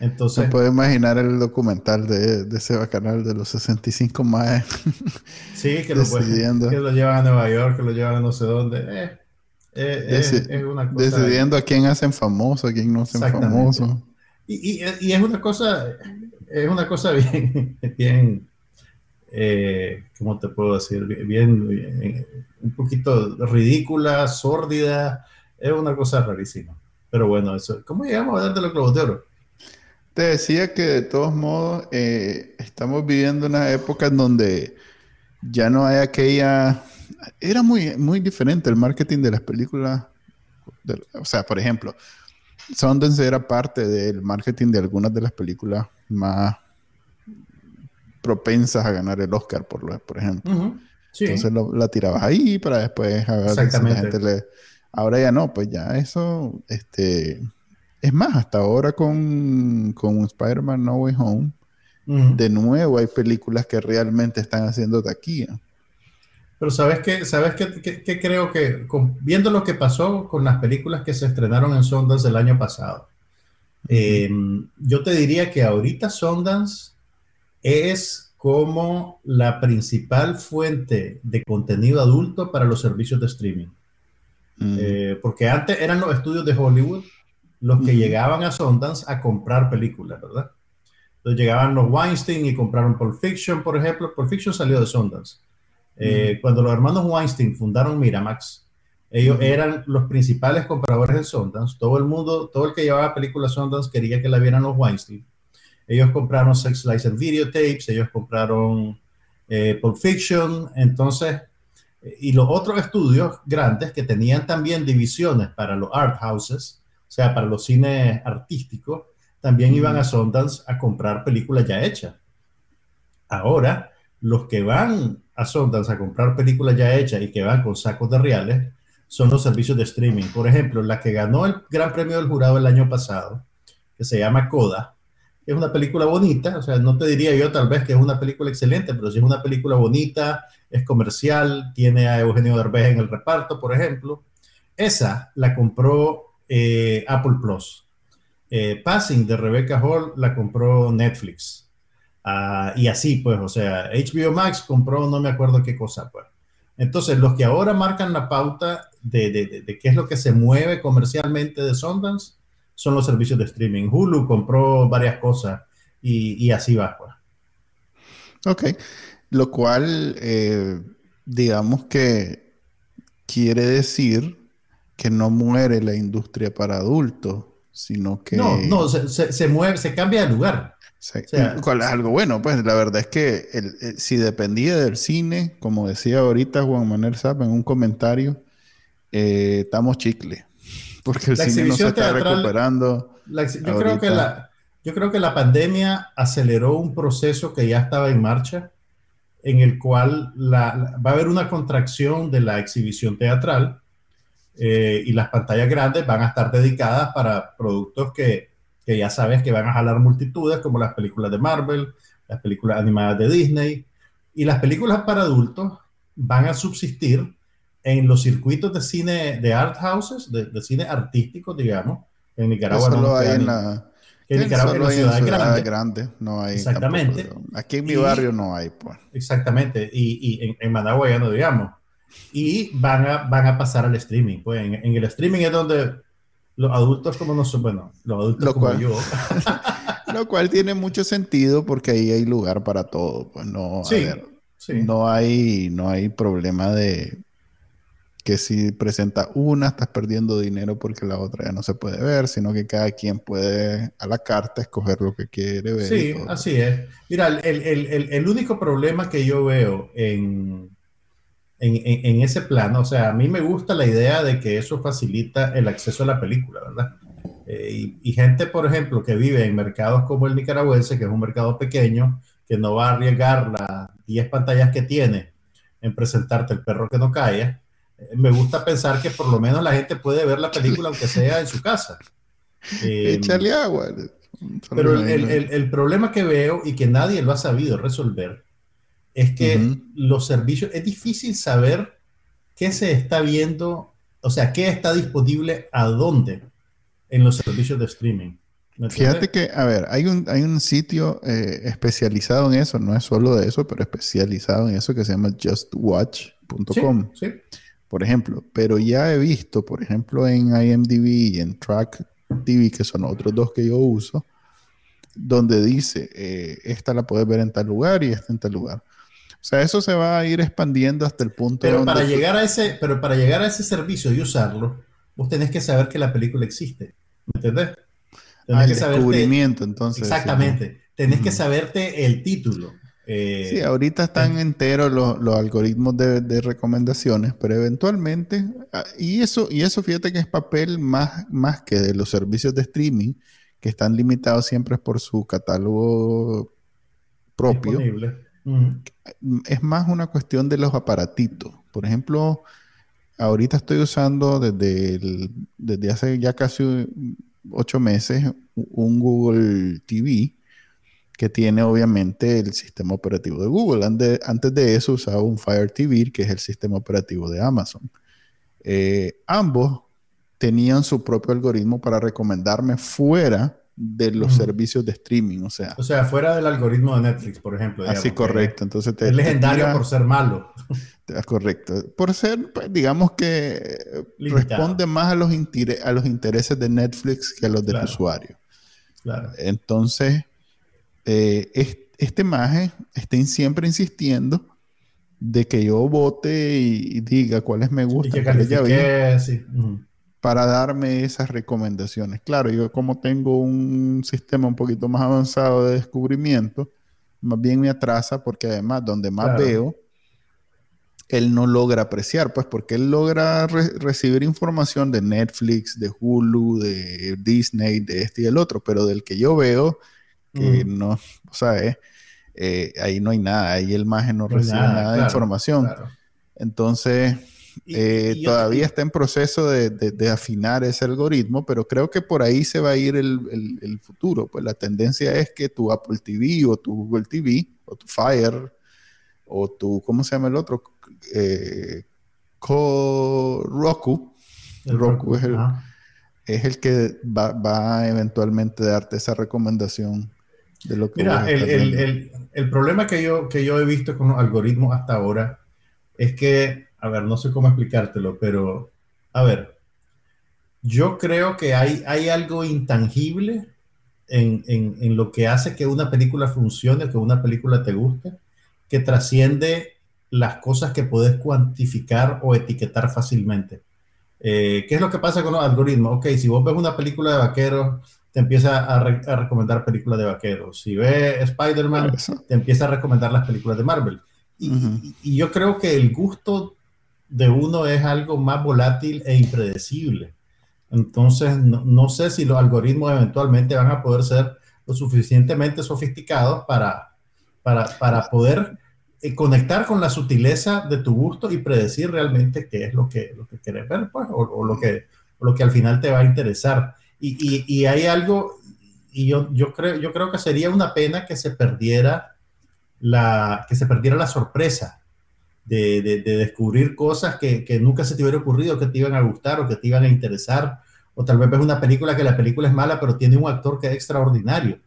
Entonces, Se puede imaginar el documental de, de ese bacanal de los 65 más. [laughs] sí, que lo, decidiendo. que lo llevan a Nueva York, que lo llevan a no sé dónde. Eh, eh, Deci es una cosa decidiendo a quién hacen famoso, a quién no hacen famoso. Y, y, y, es una cosa, es una cosa [laughs] bien, bien eh, ¿cómo te puedo decir? Bien, bien, un poquito ridícula, sórdida, es una cosa rarísima. Pero bueno, eso, ¿cómo llegamos a hablar de los globos de oro? Te decía que de todos modos eh, estamos viviendo una época en donde ya no hay aquella... Era muy, muy diferente el marketing de las películas. De, o sea, por ejemplo, Sundance era parte del marketing de algunas de las películas más propensas a ganar el Oscar, por, por ejemplo. Uh -huh. sí. Entonces lo, la tirabas ahí para después a ver si la gente le... Ahora ya no, pues ya eso, este es más, hasta ahora con, con Spider-Man No Way Home, uh -huh. de nuevo hay películas que realmente están haciendo taquilla. Pero sabes qué, sabes qué, qué, qué creo que, con, viendo lo que pasó con las películas que se estrenaron en Sundance el año pasado, eh, yo te diría que ahorita Sundance es como la principal fuente de contenido adulto para los servicios de streaming. Eh, porque antes eran los estudios de Hollywood los que llegaban a Sundance a comprar películas, ¿verdad? Entonces llegaban los Weinstein y compraron Pulp Fiction, por ejemplo. Pulp Fiction salió de Sundance. Uh -huh. eh, cuando los hermanos Weinstein fundaron Miramax, ellos uh -huh. eran los principales compradores en Sundance. Todo el mundo, todo el que llevaba películas Sundance quería que la vieran los Weinstein. Ellos compraron Sex License Videotapes, ellos compraron eh, Pulp Fiction, entonces, eh, y los otros estudios grandes que tenían también divisiones para los art houses, o sea, para los cines artísticos, también iban a Sundance a comprar películas ya hechas. Ahora, los que van a Sundance a comprar películas ya hechas y que van con sacos de reales son los servicios de streaming. Por ejemplo, la que ganó el Gran Premio del Jurado el año pasado, que se llama Coda. Es una película bonita, o sea, no te diría yo tal vez que es una película excelente, pero sí es una película bonita, es comercial, tiene a Eugenio Derbez en el reparto, por ejemplo. Esa la compró eh, Apple Plus. Eh, Passing de Rebecca Hall la compró Netflix. Ah, y así, pues, o sea, HBO Max compró no me acuerdo qué cosa, pues. Entonces, los que ahora marcan la pauta de, de, qué es lo que se mueve comercialmente de Sundance son los servicios de streaming. Hulu compró varias cosas y, y así va, pues. Ok, lo cual, eh, digamos que quiere decir que no muere la industria para adultos, sino que... No, no, se, se, se mueve, se cambia de lugar. Sí. O sea, es algo bueno, pues la verdad es que el, el, si dependía del cine, como decía ahorita Juan Manuel Zap en un comentario, eh, estamos chicle, [laughs] porque el cine no se está recuperando. La, yo, creo que la, yo creo que la pandemia aceleró un proceso que ya estaba en marcha, en el cual la, va a haber una contracción de la exhibición teatral eh, y las pantallas grandes van a estar dedicadas para productos que que ya sabes que van a jalar multitudes, como las películas de Marvel, las películas animadas de Disney, y las películas para adultos van a subsistir en los circuitos de cine de art houses, de, de cine artístico, digamos. En Nicaragua no hay en la, en Nicaragua en la ciudad grande. grande. No hay Exactamente. Tampoco, aquí en mi y, barrio no hay, pues. Exactamente. Y, y en, en, Managua ya no digamos. Y van a, van a pasar al streaming. Pues en, en el streaming es donde los adultos como nosotros, bueno, los adultos lo como cual, yo. [laughs] lo cual tiene mucho sentido porque ahí hay lugar para todo. Pues no, sí, ver, sí. no hay, no hay problema de que si presenta una estás perdiendo dinero porque la otra ya no se puede ver, sino que cada quien puede a la carta escoger lo que quiere ver. Sí, así es. Mira, el, el, el, el único problema que yo veo en, en, en, en, ese plano. O sea, a mí me gusta la idea de que eso facilita el acceso a la película, ¿verdad? Eh, y, y, gente, por ejemplo, que vive en mercados como el nicaragüense, que es un mercado pequeño, que no va a arriesgar las 10 pantallas que tiene en presentarte el perro que no calla, eh, me gusta pensar que por lo menos la gente puede ver la película aunque sea en su casa. Eh, Échale agua. Pero el, el, el problema que veo y que nadie lo ha sabido resolver es que uh -huh. los servicios, es difícil saber qué se está viendo, o sea, qué está disponible a dónde en los servicios de streaming. Fíjate que, a ver, hay un, hay un sitio eh, especializado en eso, no es solo de eso, pero especializado en eso que se llama justwatch.com. Sí, sí. Por ejemplo, pero ya he visto, por ejemplo, en IMDb y en Track TV, que son otros dos que yo uso, donde dice, eh, esta la puedes ver en tal lugar y esta en tal lugar. O sea, eso se va a ir expandiendo hasta el punto pero donde... para llegar a ese Pero para llegar a ese servicio y usarlo, vos tenés que saber que la película existe. ¿Me entendés? Tenés ah, el que descubrimiento, saberte... entonces. Exactamente. Sí. Tenés uh -huh. que saberte el título. Eh, sí, ahorita están eh. enteros los, los algoritmos de, de, recomendaciones, pero eventualmente, ah, y eso, y eso fíjate que es papel más, más que de los servicios de streaming, que están limitados siempre por su catálogo propio. Disponible. Es más una cuestión de los aparatitos. Por ejemplo, ahorita estoy usando desde, desde hace ya casi ocho meses un Google TV que tiene obviamente el sistema operativo de Google. Antes, antes de eso usaba un Fire TV, que es el sistema operativo de Amazon. Eh, ambos tenían su propio algoritmo para recomendarme fuera de los mm. servicios de streaming, o sea. O sea, fuera del algoritmo de Netflix, por ejemplo. Digamos, así, correcto. Entonces te, es legendario te tira, por ser malo. [laughs] Correcto. Por ser, pues, digamos que Limitado. responde más a los, a los intereses de Netflix que a los del claro. usuario. Claro. Entonces, eh, este maje está siempre insistiendo de que yo vote y, y diga cuáles me gustan. Y que califique, sí. Uh -huh. Para darme esas recomendaciones. Claro, yo como tengo un sistema un poquito más avanzado de descubrimiento, más bien me atrasa porque además donde más claro. veo, él no logra apreciar, pues porque él logra re recibir información de Netflix, de Hulu, de Disney, de este y el otro, pero del que yo veo, que mm. no, o sea, eh, eh, ahí no hay nada, ahí el maje no, no recibe nada, nada claro, de información. Claro. Entonces, Eh, todavía está en proceso de, afinar ese algoritmo, pero creo que por ahí se va a ir el, futuro. Pues la tendencia es que tu Apple TV o tu Google TV o tu Fire o tu, ¿cómo se llama el otro? Eh, Roku. El Roku, es, el, es el que va, va, a eventualmente darte esa recomendación de lo que... Mira, el, el, problema que yo, que yo he visto con los algoritmos hasta ahora es que a ver, no sé cómo explicártelo, pero a ver, yo creo que hay, hay algo intangible en, en, lo que hace que una película funcione, que una película te guste, que trasciende las cosas que puedes cuantificar o etiquetar fácilmente. Eh, ¿Qué es lo que pasa con los algoritmos? Ok, si vos ves una película de vaqueros, te empieza a, recomendar películas de vaqueros. Si ves Spider-Man, te empieza a recomendar las películas de Marvel. Y, y, yo creo que el gusto de uno es algo más volátil e impredecible. Entonces, no, sé si los algoritmos eventualmente van a poder ser lo suficientemente sofisticados para, para, poder eh, conectar con la sutileza de tu gusto y predecir realmente qué es lo que, lo que quieres ver, pues, o, lo que, lo que al final te va a interesar. Y, hay algo, y yo, yo, creo, yo creo que sería una pena que se perdiera la, que se perdiera la sorpresa de, descubrir cosas que, nunca se te hubiera ocurrido que te iban a gustar o que te iban a interesar. O tal vez ves una película que la película es mala, pero tiene un actor que es extraordinario.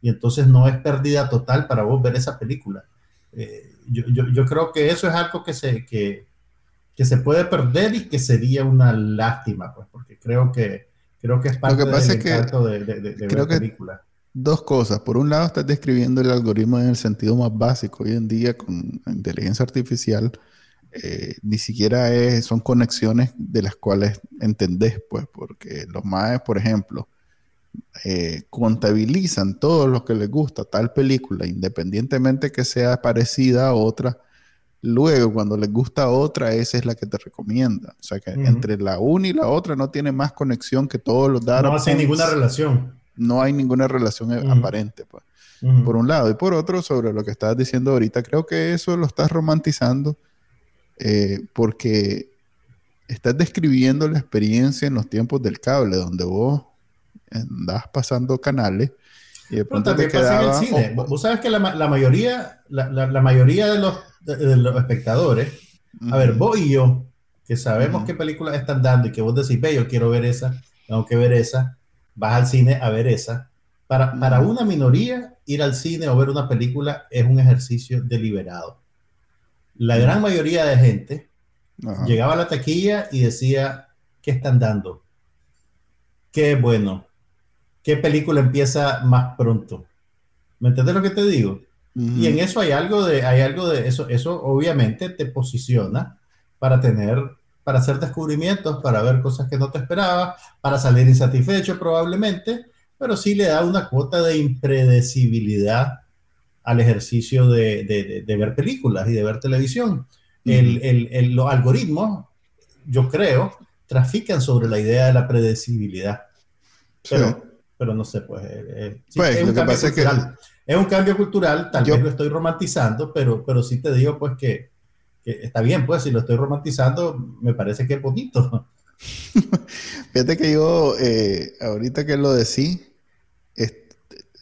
Y entonces no es pérdida total para vos ver esa película. Eh, yo, creo que eso es algo que se, que, se puede perder y que sería una lástima, pues, porque creo que, creo que es parte del encanto de, de, la película dos cosas. Por un lado, estás describiendo el algoritmo en el sentido más básico. Hoy en día, con inteligencia artificial, eh, ni siquiera es, son conexiones de las cuales entendés, pues, porque los MAES, por ejemplo, eh, contabilizan todo lo que les gusta tal película, independientemente que sea parecida a otra. Luego, cuando les gusta otra, esa es la que te recomienda. O sea que entre la una y la otra no tiene más conexión que todos los datos. No hace ninguna relación no hay ninguna relación aparente, pues. Por un lado. Y por otro, sobre lo que estabas diciendo ahorita, creo que eso lo estás romantizando eh, porque estás describiendo la experiencia en los tiempos del cable, donde vos andás pasando canales y de pronto te quedaba, en el cine. vos sabes que la, mayoría, la, mayoría de los, los espectadores, a ver, vos y yo, que sabemos qué películas están dando y que vos decís, ve, yo quiero ver esa, tengo que ver esa, vas al cine a ver esa. Para, para una minoría, ir al cine o ver una película es un ejercicio deliberado. La gran mayoría de gente llegaba a la taquilla y decía, ¿qué están dando? Qué bueno. ¿Qué película empieza más pronto? ¿Me entiendes lo que te digo? Y en eso hay algo de, hay algo de eso, eso obviamente te posiciona para tener para hacer descubrimientos, para ver cosas que no te esperaba, para salir insatisfecho probablemente, pero sí le da una cuota de impredecibilidad al ejercicio de, ver películas y de ver televisión. los algoritmos, yo creo, trafican sobre la idea de la predecibilidad. Pero, pero no sé, pues, eh, eh, pues, es, un cambio cultural. es un cambio cultural, tal vez lo estoy romantizando, pero, pero sí te digo pues que está bien, pues si lo estoy romantizando, me parece que es bonito. [laughs] Fíjate que yo, eh, ahorita que lo decí,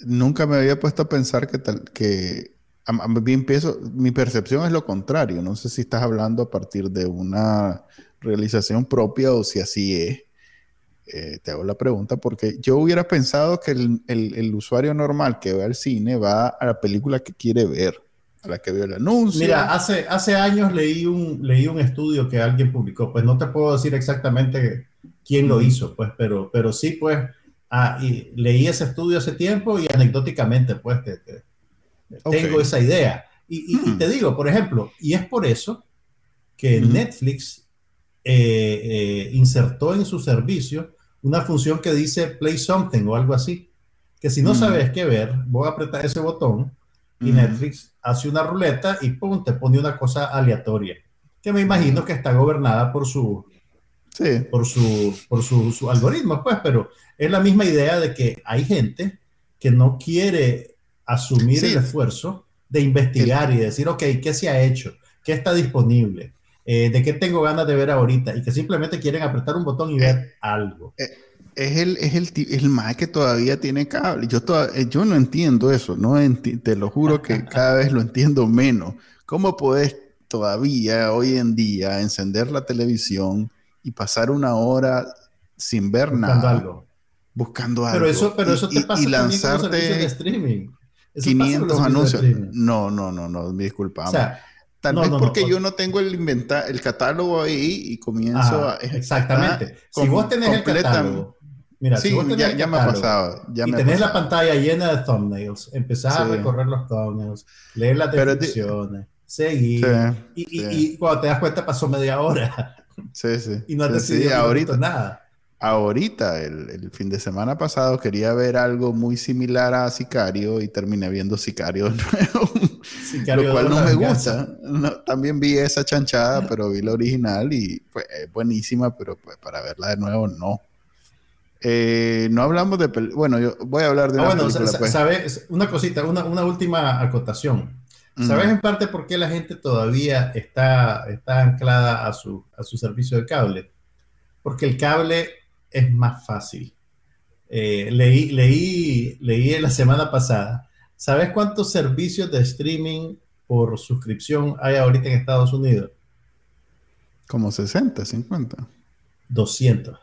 nunca me había puesto a pensar que tal, que a, empiezo, mi percepción es lo contrario. No sé si estás hablando a partir de una realización propia o si así es. Eh, te hago la pregunta porque yo hubiera pensado que el, el usuario normal que va al cine va a la película que quiere ver a la que vio el anuncio. Mira, hace, hace años leí un, leí un estudio que alguien publicó, pues no te puedo decir exactamente quién lo hizo, pues, pero, pero sí, pues, ah, y leí ese estudio hace tiempo y anecdóticamente, pues, tengo esa idea. Y, te digo, por ejemplo, y es por eso que Netflix eh, eh, insertó en su servicio una función que dice play something o algo así, que si no sabes qué ver, voy a apretar ese botón y Netflix hace una ruleta y pum, te pone una cosa aleatoria, que me imagino que está gobernada por su, por su, por su, algoritmo, pues, pero es la misma idea de que hay gente que no quiere asumir el esfuerzo de investigar y decir, ok, ¿qué se ha hecho? ¿Qué está disponible? eh, de qué tengo ganas de ver ahorita y que simplemente quieren apretar un botón y ver algo. Eh, es el, es el, el más que todavía tiene cable. Yo, eh, yo no entiendo eso, no te lo juro que [laughs] cada vez lo entiendo menos. ¿Cómo puedes todavía hoy en día encender la televisión y pasar una hora sin ver buscando nada? Algo. Buscando algo. Pero eso, pero eso te y, pasa y lanzarte con los de streaming. Eso 500 anuncios. De no, no, no, no, disculpa. o sea, Tal no, vez no, porque no, yo no tengo el inventa el catálogo ahí y comienzo Ajá, a. Exactamente. Ah, si vos tenés el catálogo. Mira, sí, si vos tenés ya, ya me ha pasado. Ya y me tenés la pasado. pantalla llena de thumbnails, empezás a Sí. recorrer los thumbnails, leer las descripciones, seguir. Sí, y, y- y cuando te das cuenta pasó media hora sí, sí. y no sí, decidido ahorita, nada. ahorita el, el fin de semana pasado, quería ver algo muy similar a Sicario y terminé viendo Sicario de [laughs] nuevo. Sicario lo cual no la me gusta. No, también vi esa chanchada, pero vi la original y pues es buenísima, pero pues para verla de nuevo no. Eh, no hablamos de... Bueno, yo voy a hablar de Ah, una bueno, película, pues. sabes, una cosita, una, una última acotación. ¿Sabes en parte por qué la gente todavía está, está anclada a su, a su servicio de cable? Porque el cable es más fácil. Eh, leí, leí, leí la semana pasada. ¿Sabes cuántos servicios de streaming por suscripción hay ahorita en Estados Unidos? Como 60, 50. 200.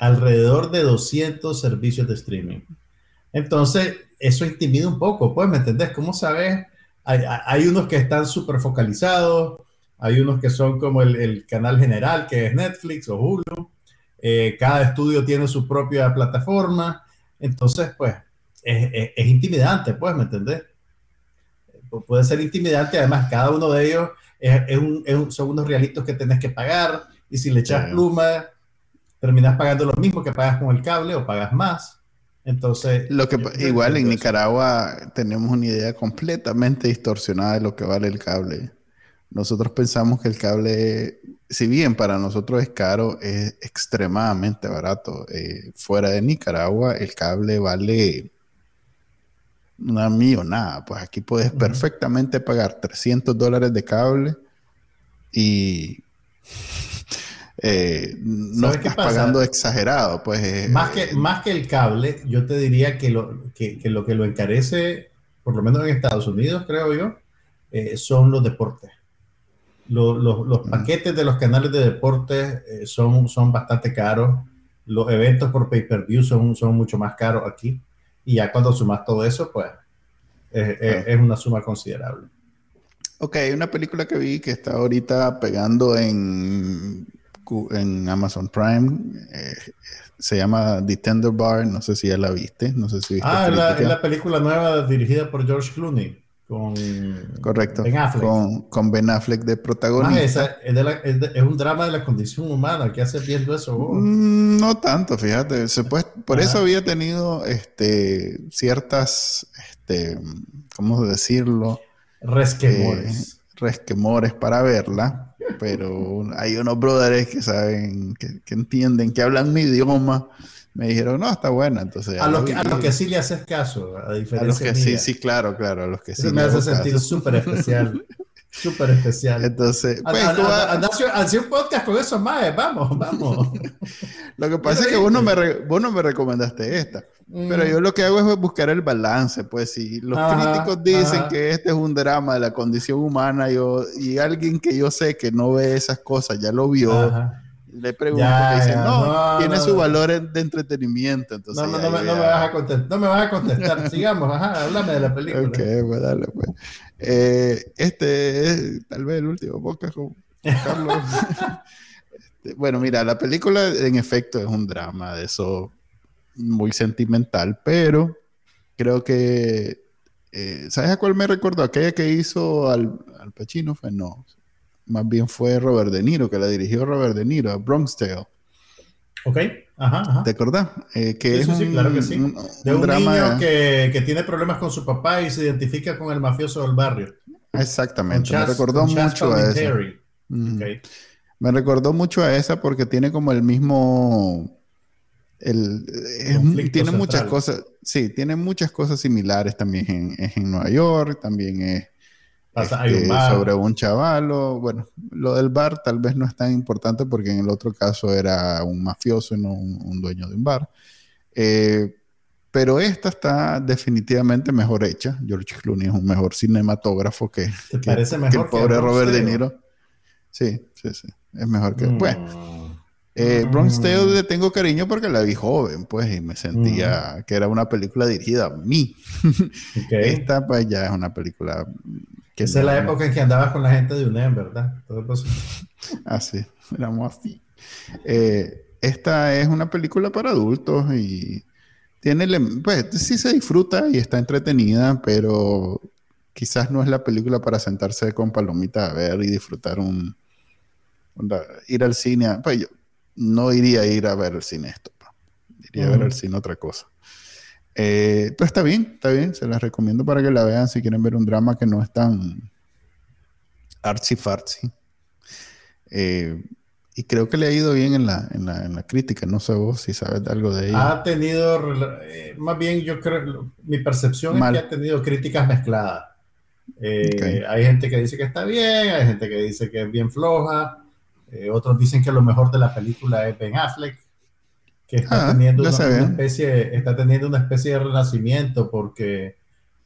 Alrededor de 200 servicios de streaming. Entonces, eso intimida un poco, pues, ¿me entendés? ¿Cómo sabes? Hay, unos que están súper focalizados, hay unos que son como el, el canal general, que es Netflix o Hulu. Eh, cada estudio tiene su propia plataforma. Entonces, pues, es, es- es intimidante, pues, ¿me entendés? Pu- Puede ser intimidante, además, cada uno de ellos es, es un- es un- son unos realitos que tenés que pagar, y si le echas Sí. pluma, terminas pagando lo mismo que pagas con el cable o pagas más. Entonces, Lo que, igual en. Nicaragua tenemos una idea completamente distorsionada de lo que vale el cable. Nosotros pensamos que el cable, si bien para nosotros es caro, es extremadamente barato. Eh, fuera de Nicaragua, el cable vale una millonada. Pues aquí puedes perfectamente pagar 300 dólares de cable y eh, no ¿Sabes qué estás pagando exagerado. Pues, eh, Más que, más que el cable, yo te diría que lo que, que lo, que lo encarece, por lo menos en Estados Unidos, creo yo, eh, son los deportes. Lo- lo- los paquetes de los canales de deportes eh, son, son bastante caros. Los eventos por pay-per-view son, son mucho más caros aquí. Y ya cuando sumas todo eso, pues eh, eh, Ah. es una suma considerable. Ok, una película que vi que está ahorita pegando en, en Amazon Prime. eh, se llama The Tender Bar. No sé si ya la viste. No sé si viste Ah, es la, película nueva dirigida por George Clooney. Con Correcto. Ben Affleck. Con, con Ben Affleck de Más protagonista. esa es, de la- es de- es un drama de la condición humana. ¿Qué haces viendo eso vos? Mm, No tanto, fíjate. Se puede- por Ajá. eso había tenido este, ciertas, este, ¿cómo decirlo? Resquemores. resquemores para verla, pero hay unos brothers que saben, que, que entienden, que hablan mi idioma, me dijeron, no, está buena, entonces... a, los que, a los que sí le haces caso, a A diferencia los que sí, mía. sí, claro, claro, a los que sí. Me hace sentir súper especial. [laughs] Súper especial. Entonces, pues, a- tú a- vas- anda a hacer- a hacer un podcast con esos más, vamos, vamos. [laughs] lo que pasa es que vos no, me vos no me recomendaste esta, pero Mm. yo lo que hago es buscar el balance, pues si los Ajá, críticos dicen ajá. que este es un drama de la condición humana, yo, y alguien que yo sé que no ve esas cosas, ya lo vio, Ajá. Le pregunto, Ya, me dicen, ya, no, no, tiene no, su valor de entretenimiento. Entonces, No, no, no, me, no me vas a contestar, no me vas a contestar. Sigamos, ajá, háblame de la película. Ok, pues dale, pues. Eh, este es tal vez el último podcast con Carlos. [laughs] [laughs] Este, bueno, mira, la película en efecto es un drama de eso muy sentimental, pero creo que. eh, ¿Sabes a cuál me recordó? Aquella que hizo al, al Pacino fue no. Más bien fue Robert De Niro, que la dirigió Robert De Niro, a Bronx Tale. Ok, ajá, ajá. ¿Te acordás? Eh, que Sí, es sí, sí, un, claro que sí. un- De un un drama. niño que, que tiene problemas con su papá y se identifica con el mafioso del barrio. Exactamente. me recordó mucho a eso. Ujú. Ok. Me recordó mucho a esa porque tiene como el mismo. El, es- tiene muchas cosas. Sí, tiene muchas cosas similares también. en- en, Nueva York, también es este, sobre un chaval. bueno, lo del bar tal vez no es tan importante porque en el otro caso era un mafioso y no un, dueño de un bar. Eh, pero esta está definitivamente mejor hecha. George Clooney es un mejor cinematógrafo que, parece mejor el pobre Robert De Niro. Sí, sí, sí. Es mejor que. Pues, eh, Bronx Tale le tengo cariño porque la vi joven, pues, y me sentía que era una película dirigida a mí. [laughs] Esta, pues, ya es una película. Que Esa es la época en que andabas con la gente de UNEM, ¿verdad? así, [laughs] éramos así. Eh, esta es una película para adultos y tiene, pues, sí se disfruta y está entretenida, pero quizás no es la película para sentarse con palomita a ver y disfrutar un, ir al cine. Pues yo, no iría a ir a ver el cine esto. Iría a ver el cine otra cosa. Eh, pues está bien, está bien. Se las recomiendo para que la vean si quieren ver un drama que no es tan artsy fartsy. Eh, y creo que le ha ido bien en la, en la, en la crítica. No sé vos si sabes algo de ella. Ha tenido, eh, más bien yo creo, mi percepción es que ha tenido críticas mezcladas. Hay gente que dice que está bien, hay gente que dice que es bien floja. Eh, otros dicen que lo mejor de la película es Ben Affleck, que está, ah, teniendo, una, especie, está teniendo una especie de renacimiento porque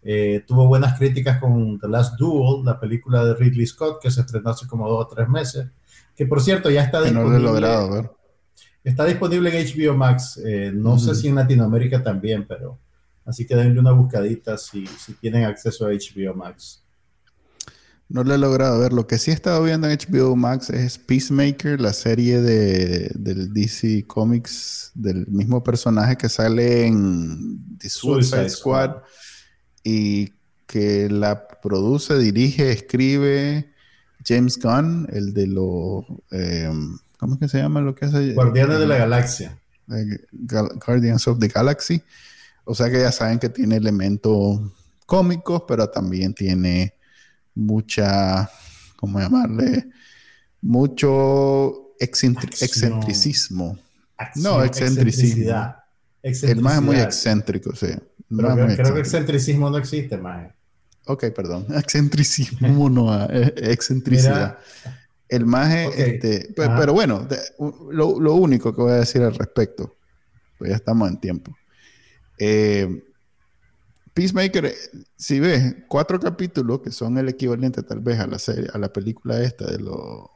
eh, tuvo buenas críticas con The Last Duel, la película de Ridley Scott, que se estrenó hace como dos o tres meses, que por cierto ya está disponible. Está disponible en HBO Max, eh, no sé si en Latinoamérica también, pero así que denle una buscadita si, si tienen acceso a HBO Max. No lo he logrado ver. Lo que sí he estado viendo en HBO Max es Peacemaker, la serie de, del DC Comics, del mismo personaje que sale en The Suicide, Squad, y que la produce, dirige, escribe James Gunn, el de los... Em, ¿Cómo es que se llama lo que hace? Guardianes de la Galaxia. Guardians of the Galaxy. O sea que ya saben que tiene elementos cómicos, pero también tiene mucha, ¿cómo llamarle? Mucho excentricismo. no, excentricismo. El más es muy excéntrico, sí. Pero creo, que excentricismo no existe, más. Ok, perdón. [laughs] Excentricismo no, eh, excentricidad. el más este, pero, bueno, lo, lo, único que voy a decir al respecto, pues ya estamos en tiempo. Eh, Peacemaker, eh, si ves cuatro capítulos que son el equivalente tal vez a la serie, a la película esta de lo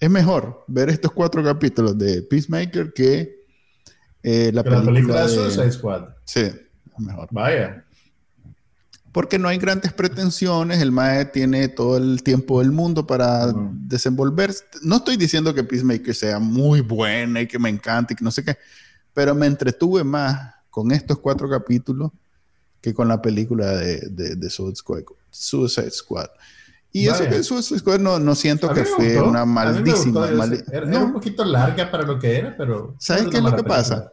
es mejor ver estos cuatro capítulos de Peacemaker que eh, la, película, de Suicide Squad. Sí, es mejor. Vaya. Porque no hay grandes pretensiones, el MAE tiene todo el tiempo del mundo para desenvolverse. No estoy diciendo que Peacemaker sea muy buena y que me encante y que no sé qué, pero me entretuve más con estos cuatro capítulos que con la película de, de, Suicide, Squad. Y eso que Suicide Squad no, no siento que fue una maldísima. era, un poquito larga para lo que era, pero. ¿Sabes qué es lo que pasa?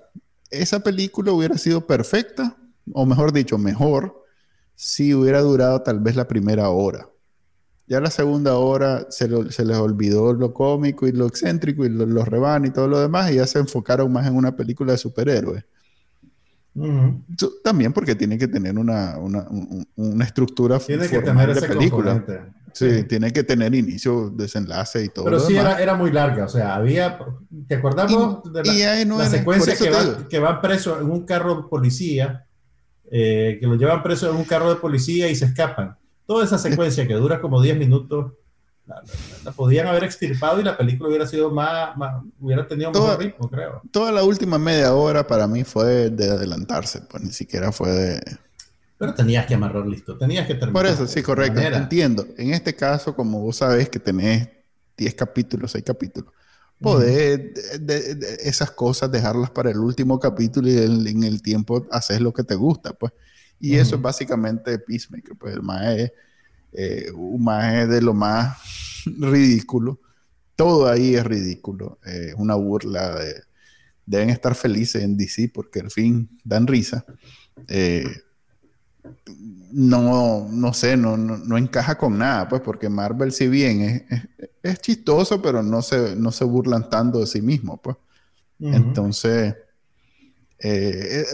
Esa película hubiera sido perfecta, o mejor dicho, mejor, si hubiera durado tal vez la primera hora. Ya la segunda hora se, se les olvidó lo cómico y lo excéntrico y los lo y todo lo demás, y ya se enfocaron más en una película de superhéroes. También porque tiene que tener una, una, una estructura tiene que tener de película. Sí, tiene que tener inicio, desenlace y todo. Pero sí era, era, muy larga, o sea, había, ¿te acordamos de la, secuencia que va, que va, preso en un carro de policía, eh, que lo llevan preso en un carro de policía y se escapan? Toda esa secuencia que dura como 10 minutos, la, podían haber extirpado y la película hubiera sido más, hubiera tenido más ritmo, creo. Toda la última media hora para mí fue de adelantarse, pues ni siquiera fue de... Pero tenías que amarrar listo, tenías que terminar. Por eso, sí, correcto, entiendo. En este caso, como vos sabés que tenés 10 capítulos, 6 capítulos, podés esas cosas dejarlas para el último capítulo y en el tiempo haces lo que te gusta, pues. Y eso es básicamente Peacemaker, pues el más eh, un maje de lo más [laughs] ridículo. Todo ahí es ridículo. Eh, una burla. De, deben estar felices en DC porque al fin dan risa. Eh, no, no sé, no, no, encaja con nada, pues, porque Marvel, si bien es, chistoso, pero no se, no se burlan tanto de sí mismo, pues. Entonces,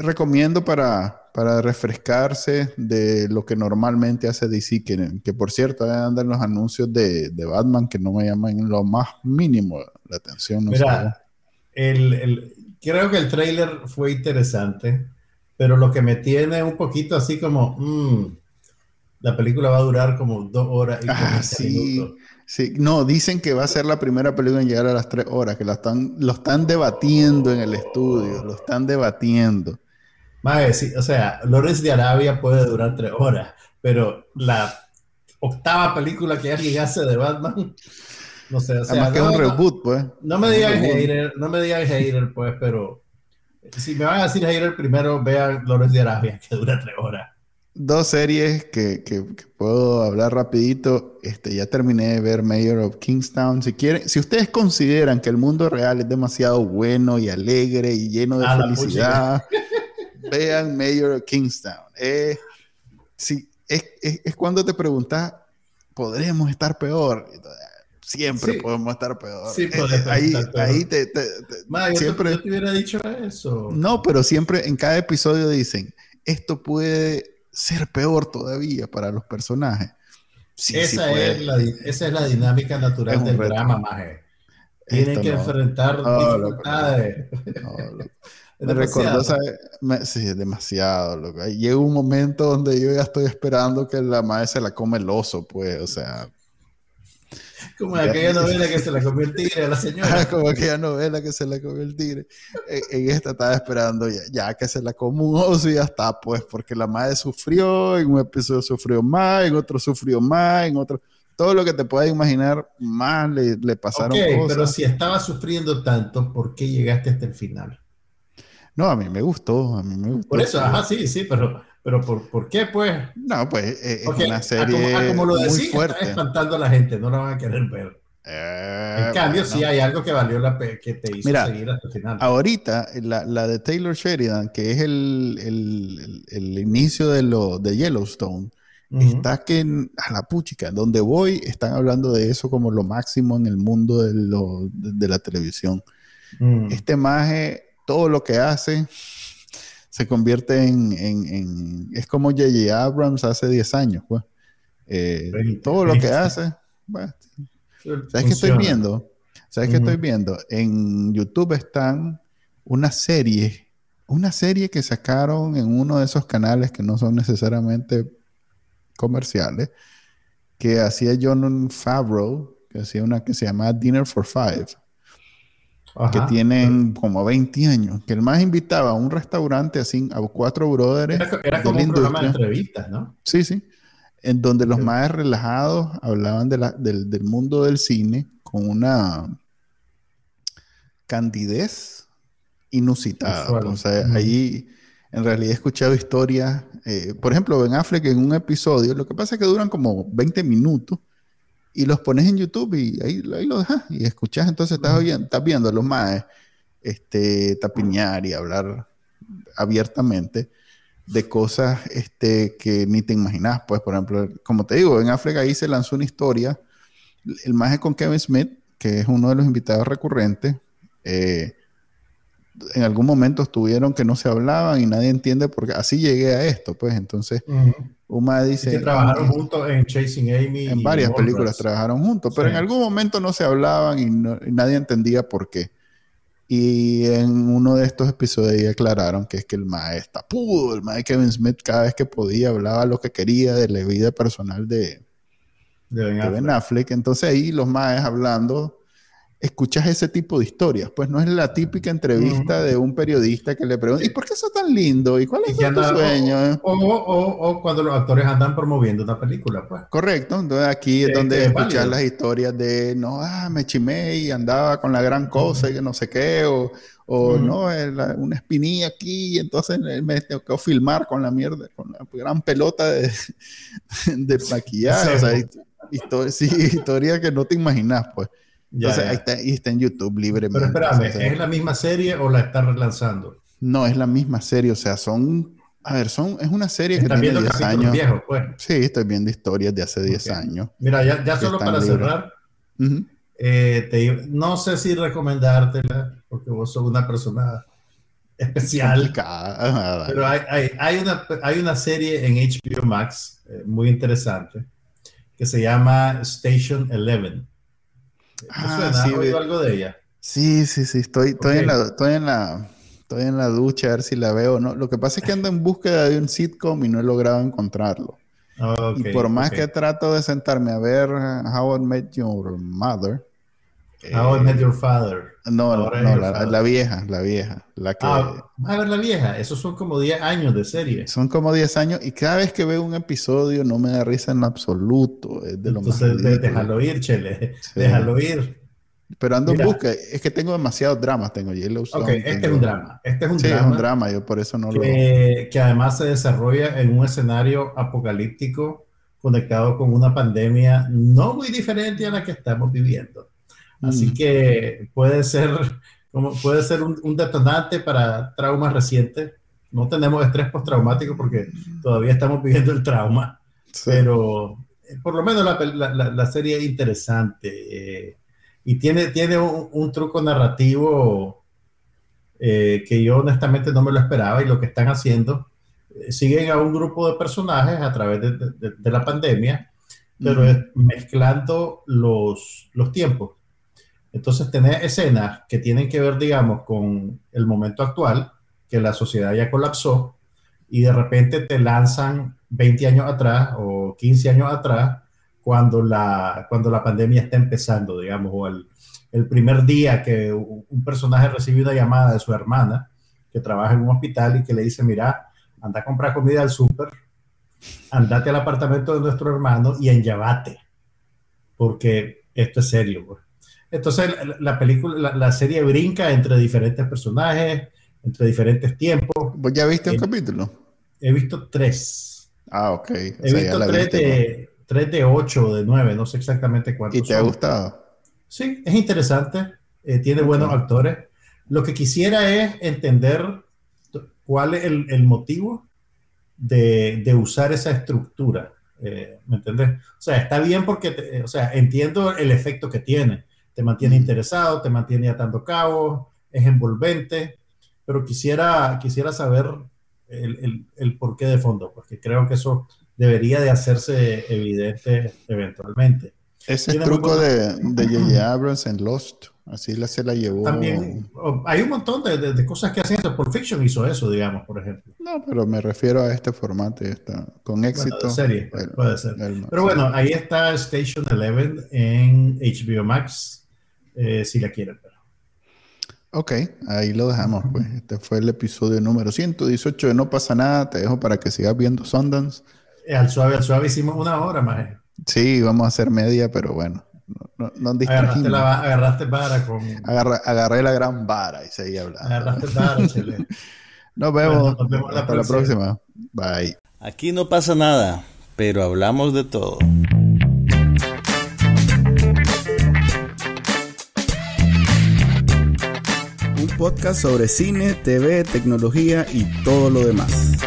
recomiendo para, para refrescarse de lo que normalmente hace DC, que, que por cierto andan los anuncios de, de, Batman que no me llaman lo más mínimo la atención. No Mira, el, el, creo que el trailer fue interesante, pero lo que me tiene un poquito así como, mmm, la película va a durar como dos horas y ah, sí, minutos. Sí, no, dicen que va a ser la primera película en llegar a las tres horas, que la están, lo están debatiendo en el estudio, lo están debatiendo. Mae, sí, o sea, Lores de Arabia puede durar tres horas, pero la octava película que alguien hace de Batman, no sé, o sea, Además que es un reboot, pues. No me digan hater, no me digan hater, pues, pero si me van a decir hater, primero vean Lores de Arabia, que dura tres horas. Dos series que, que, que, puedo hablar rapidito. Este, ya terminé de ver Mayor of Kingstown. Si quieren, si ustedes consideran que el mundo real es demasiado bueno y alegre y lleno de felicidad, [laughs] vean Mayor of Kingstown. Eh, sí, es, es, es, cuando te preguntas, ¿podremos estar peor? Siempre sí. podemos estar peor. Sí, eh, ahí, estar peor. ahí te, te, te Ma, yo siempre. Te, yo te hubiera dicho eso. No, pero siempre en cada episodio dicen, esto puede ser peor todavía para los personajes. Sí, esa, sí es la, esa, es la, dinámica natural del reto. drama, maje. Tienen Esto que no. enfrentar dificultades. No, recordó, ¿sabes? Me, sí, es demasiado, loco. Llega un momento donde yo ya estoy esperando que la madre se la come el oso, pues, o sea. Como aquella novela que se la comió el tigre a la señora. [laughs] Como aquella novela que se la comió el tigre. En, en esta estaba esperando ya, ya, que se la comió un oso y ya está, pues, porque la madre sufrió, en un episodio sufrió más, en otro sufrió más, en otro. Todo lo que te puedas imaginar, más le, le pasaron okay, cosas. Pero si estaba sufriendo tanto, ¿por qué llegaste hasta el final? No, a mí me gustó, a mí me gustó. Por eso, ajá, sí, sí, pero, pero ¿por, ¿por qué, pues? No, pues es Porque, una serie a como, a como lo muy decís, fuerte. está espantando a la gente, no la van a querer ver. Eh, en cambio, bueno. sí hay algo que valió la pena, que te hizo Mira, seguir hasta el final. Ahorita, la, la, de Taylor Sheridan, que es el, el, el, el inicio de, lo, de Yellowstone, uh -huh. está que a la puchica, donde voy, están hablando de eso como lo máximo en el mundo de, lo, de, de la televisión. Uh Mm. -huh. Este maje, todo lo que hace se convierte en, en, en es como J.J. Abrams hace 10 años, pues. Eh, 20, todo lo 20. que hace, bueno, ¿sabes qué estoy viendo? ¿Sabes qué uh -huh. estoy viendo? En YouTube están una serie, una serie que sacaron en uno de esos canales que no son necesariamente comerciales, que hacía John Favreau, que hacía una que se llama Dinner for Five. Ajá. que tienen como 20 años, que el más invitaba a un restaurante así a cuatro brothers. Era, era como un programa de entrevistas, ¿no? Sí, sí. En donde los más relajados hablaban de la, del, del, mundo del cine con una candidez inusitada. Pues, o sea, mm. ahí en realidad he escuchado historias. Eh, por ejemplo, Ben Affleck en un episodio, lo que pasa es que duran como 20 minutos y los pones en YouTube y ahí, ahí lo dejas y escuchas, entonces estás, oyendo, estás viendo a los más este, tapiñar y hablar abiertamente de cosas este, que ni te imaginas. Pues, por ejemplo, como te digo, en África ahí se lanzó una historia, el maje con Kevin Smith, que es uno de los invitados recurrentes, eh, en algún momento estuvieron que no se hablaban y nadie entiende por qué. Así llegué a esto, pues entonces uh -huh. Uma dice... que trabajaron juntos en Chasing Amy. En varias películas trabajaron juntos, pero sí. en algún momento no se hablaban y, no, y, nadie entendía por qué. Y en uno de estos episodios aclararon que es que el mae está pudo, el mae Kevin Smith cada vez que podía hablaba lo que quería de la vida personal de, de, ben, de ben Affleck. Entonces ahí los maes hablando escuchas ese tipo de historias. Pues no es la típica entrevista uh -huh. de un periodista que le pregunta, ¿y por qué sos tan lindo? ¿Y cuál es tu anda, sueño? O, o, o, o, cuando los actores andan promoviendo una película, pues. Correcto. Entonces aquí es donde escuchas las historias de, no, ah, me chimé y andaba con la gran cosa uh -huh. y que no sé qué, o, o uh -huh. no, la, una espinilla aquí y entonces me tengo filmar con la mierda, con la gran pelota de, [laughs] de maquillaje. Sí. O sea, [laughs] sí, historia que no te imaginas, pues. Ya, Entonces, ya. Ahí, está, ahí está en YouTube libremente. Pero espérame, o sea, ¿es la misma serie o la está relanzando? No, es la misma serie, o sea, son... A ver, son, es una serie que tiene 10 años. Viejos, pues. Sí, estoy viendo historias de hace 10 okay. años. Mira, ya, ya solo para libres. cerrar, uh -huh. eh, te, no sé si recomendártela, porque vos sos una persona especial. Pero hay, hay, hay, una, hay una serie en HBO Max eh, muy interesante que se llama Station Eleven. Ah, ¿Has oído algo de ella? Sí, sí, sí. Estoy, estoy, en la, estoy, en la, estoy en la ducha a ver si la veo. No, lo que pasa es que ando en búsqueda de un sitcom y no he logrado encontrarlo. y por más que trato de sentarme a ver How I Met Your Mother, How I Met Your Father. No, no, la, vieja, la vieja. La que... Ah, a ver la vieja. Esos son como 10 años de serie. Son como 10 años y cada vez que veo un episodio no me da risa en absoluto. Es de lo Entonces, déjalo ir, Chele. Déjalo ir. Pero ando en busca. Es que tengo demasiados dramas. Tengo Yellowstone. Ok, este es un drama. Este es un sí, drama. es un drama. Yo por eso no lo... Que además se desarrolla en un escenario apocalíptico conectado con una pandemia no muy diferente a la que estamos viviendo. Así mm. que puede ser, como, puede ser un, detonante para traumas recientes. No tenemos estrés postraumático porque todavía estamos viviendo el trauma, pero eh, por lo menos la, serie es interesante eh, y tiene, tiene un, truco narrativo eh, que yo honestamente no me lo esperaba y lo que están haciendo, siguen a un grupo de personajes a través de, la pandemia, pero mezclando los, los tiempos. Entonces, tener escenas que tienen que ver, digamos, con el momento actual, que la sociedad ya colapsó, y de repente te lanzan 20 años atrás o 15 años atrás, cuando la, cuando la pandemia está empezando, digamos, o el, el primer día que un personaje recibe una llamada de su hermana, que trabaja en un hospital y que le dice, mira, anda a comprar comida al súper, andate al apartamento de nuestro hermano y enllavate, porque esto es serio. Pues. Entonces la, película, la, serie brinca entre diferentes personajes, entre diferentes tiempos. ¿Vos ya viste un eh, capítulo? He visto tres. Ah, ok. he visto tres, de, tres de ocho o de nueve, no sé exactamente cuántos. ¿Y te ha gustado? Sí, es interesante, eh, tiene buenos actores. Lo que quisiera es entender cuál es el, motivo de, usar esa estructura. Eh, ¿Me entiendes? O sea, está bien porque, o sea, entiendo el efecto que tiene te mantiene interesado, te mantiene atando cabos, es envolvente, pero quisiera, quisiera saber el, el, porqué de fondo, porque creo que eso debería de hacerse evidente eventualmente. Ese truco de J.J. [clears throat] Abrams en Lost, así la, se la llevó. También hay un montón de, de, cosas que hacen eso. Por Fiction hizo eso, digamos, por ejemplo. No, pero me refiero a este formato. Está, con éxito. serie, puede ser. pero bueno, ahí está Station Eleven en HBO Max. Eh, si la quieren ver. Ok, ahí lo dejamos. Pues. Este fue el episodio número 118 de No pasa nada. Te dejo para que sigas viendo Sundance. Eh, al suave, al suave hicimos una hora más. Sí, vamos a hacer media, pero bueno. No, no agarraste, la, agarraste vara con. agarré la gran vara y seguí hablando. Agarraste vara, [laughs] nos vemos. nos vemos Hasta la próxima. Bye. Aquí no pasa nada, pero hablamos de todo. Podcast sobre cine, TV, tecnología y todo lo demás.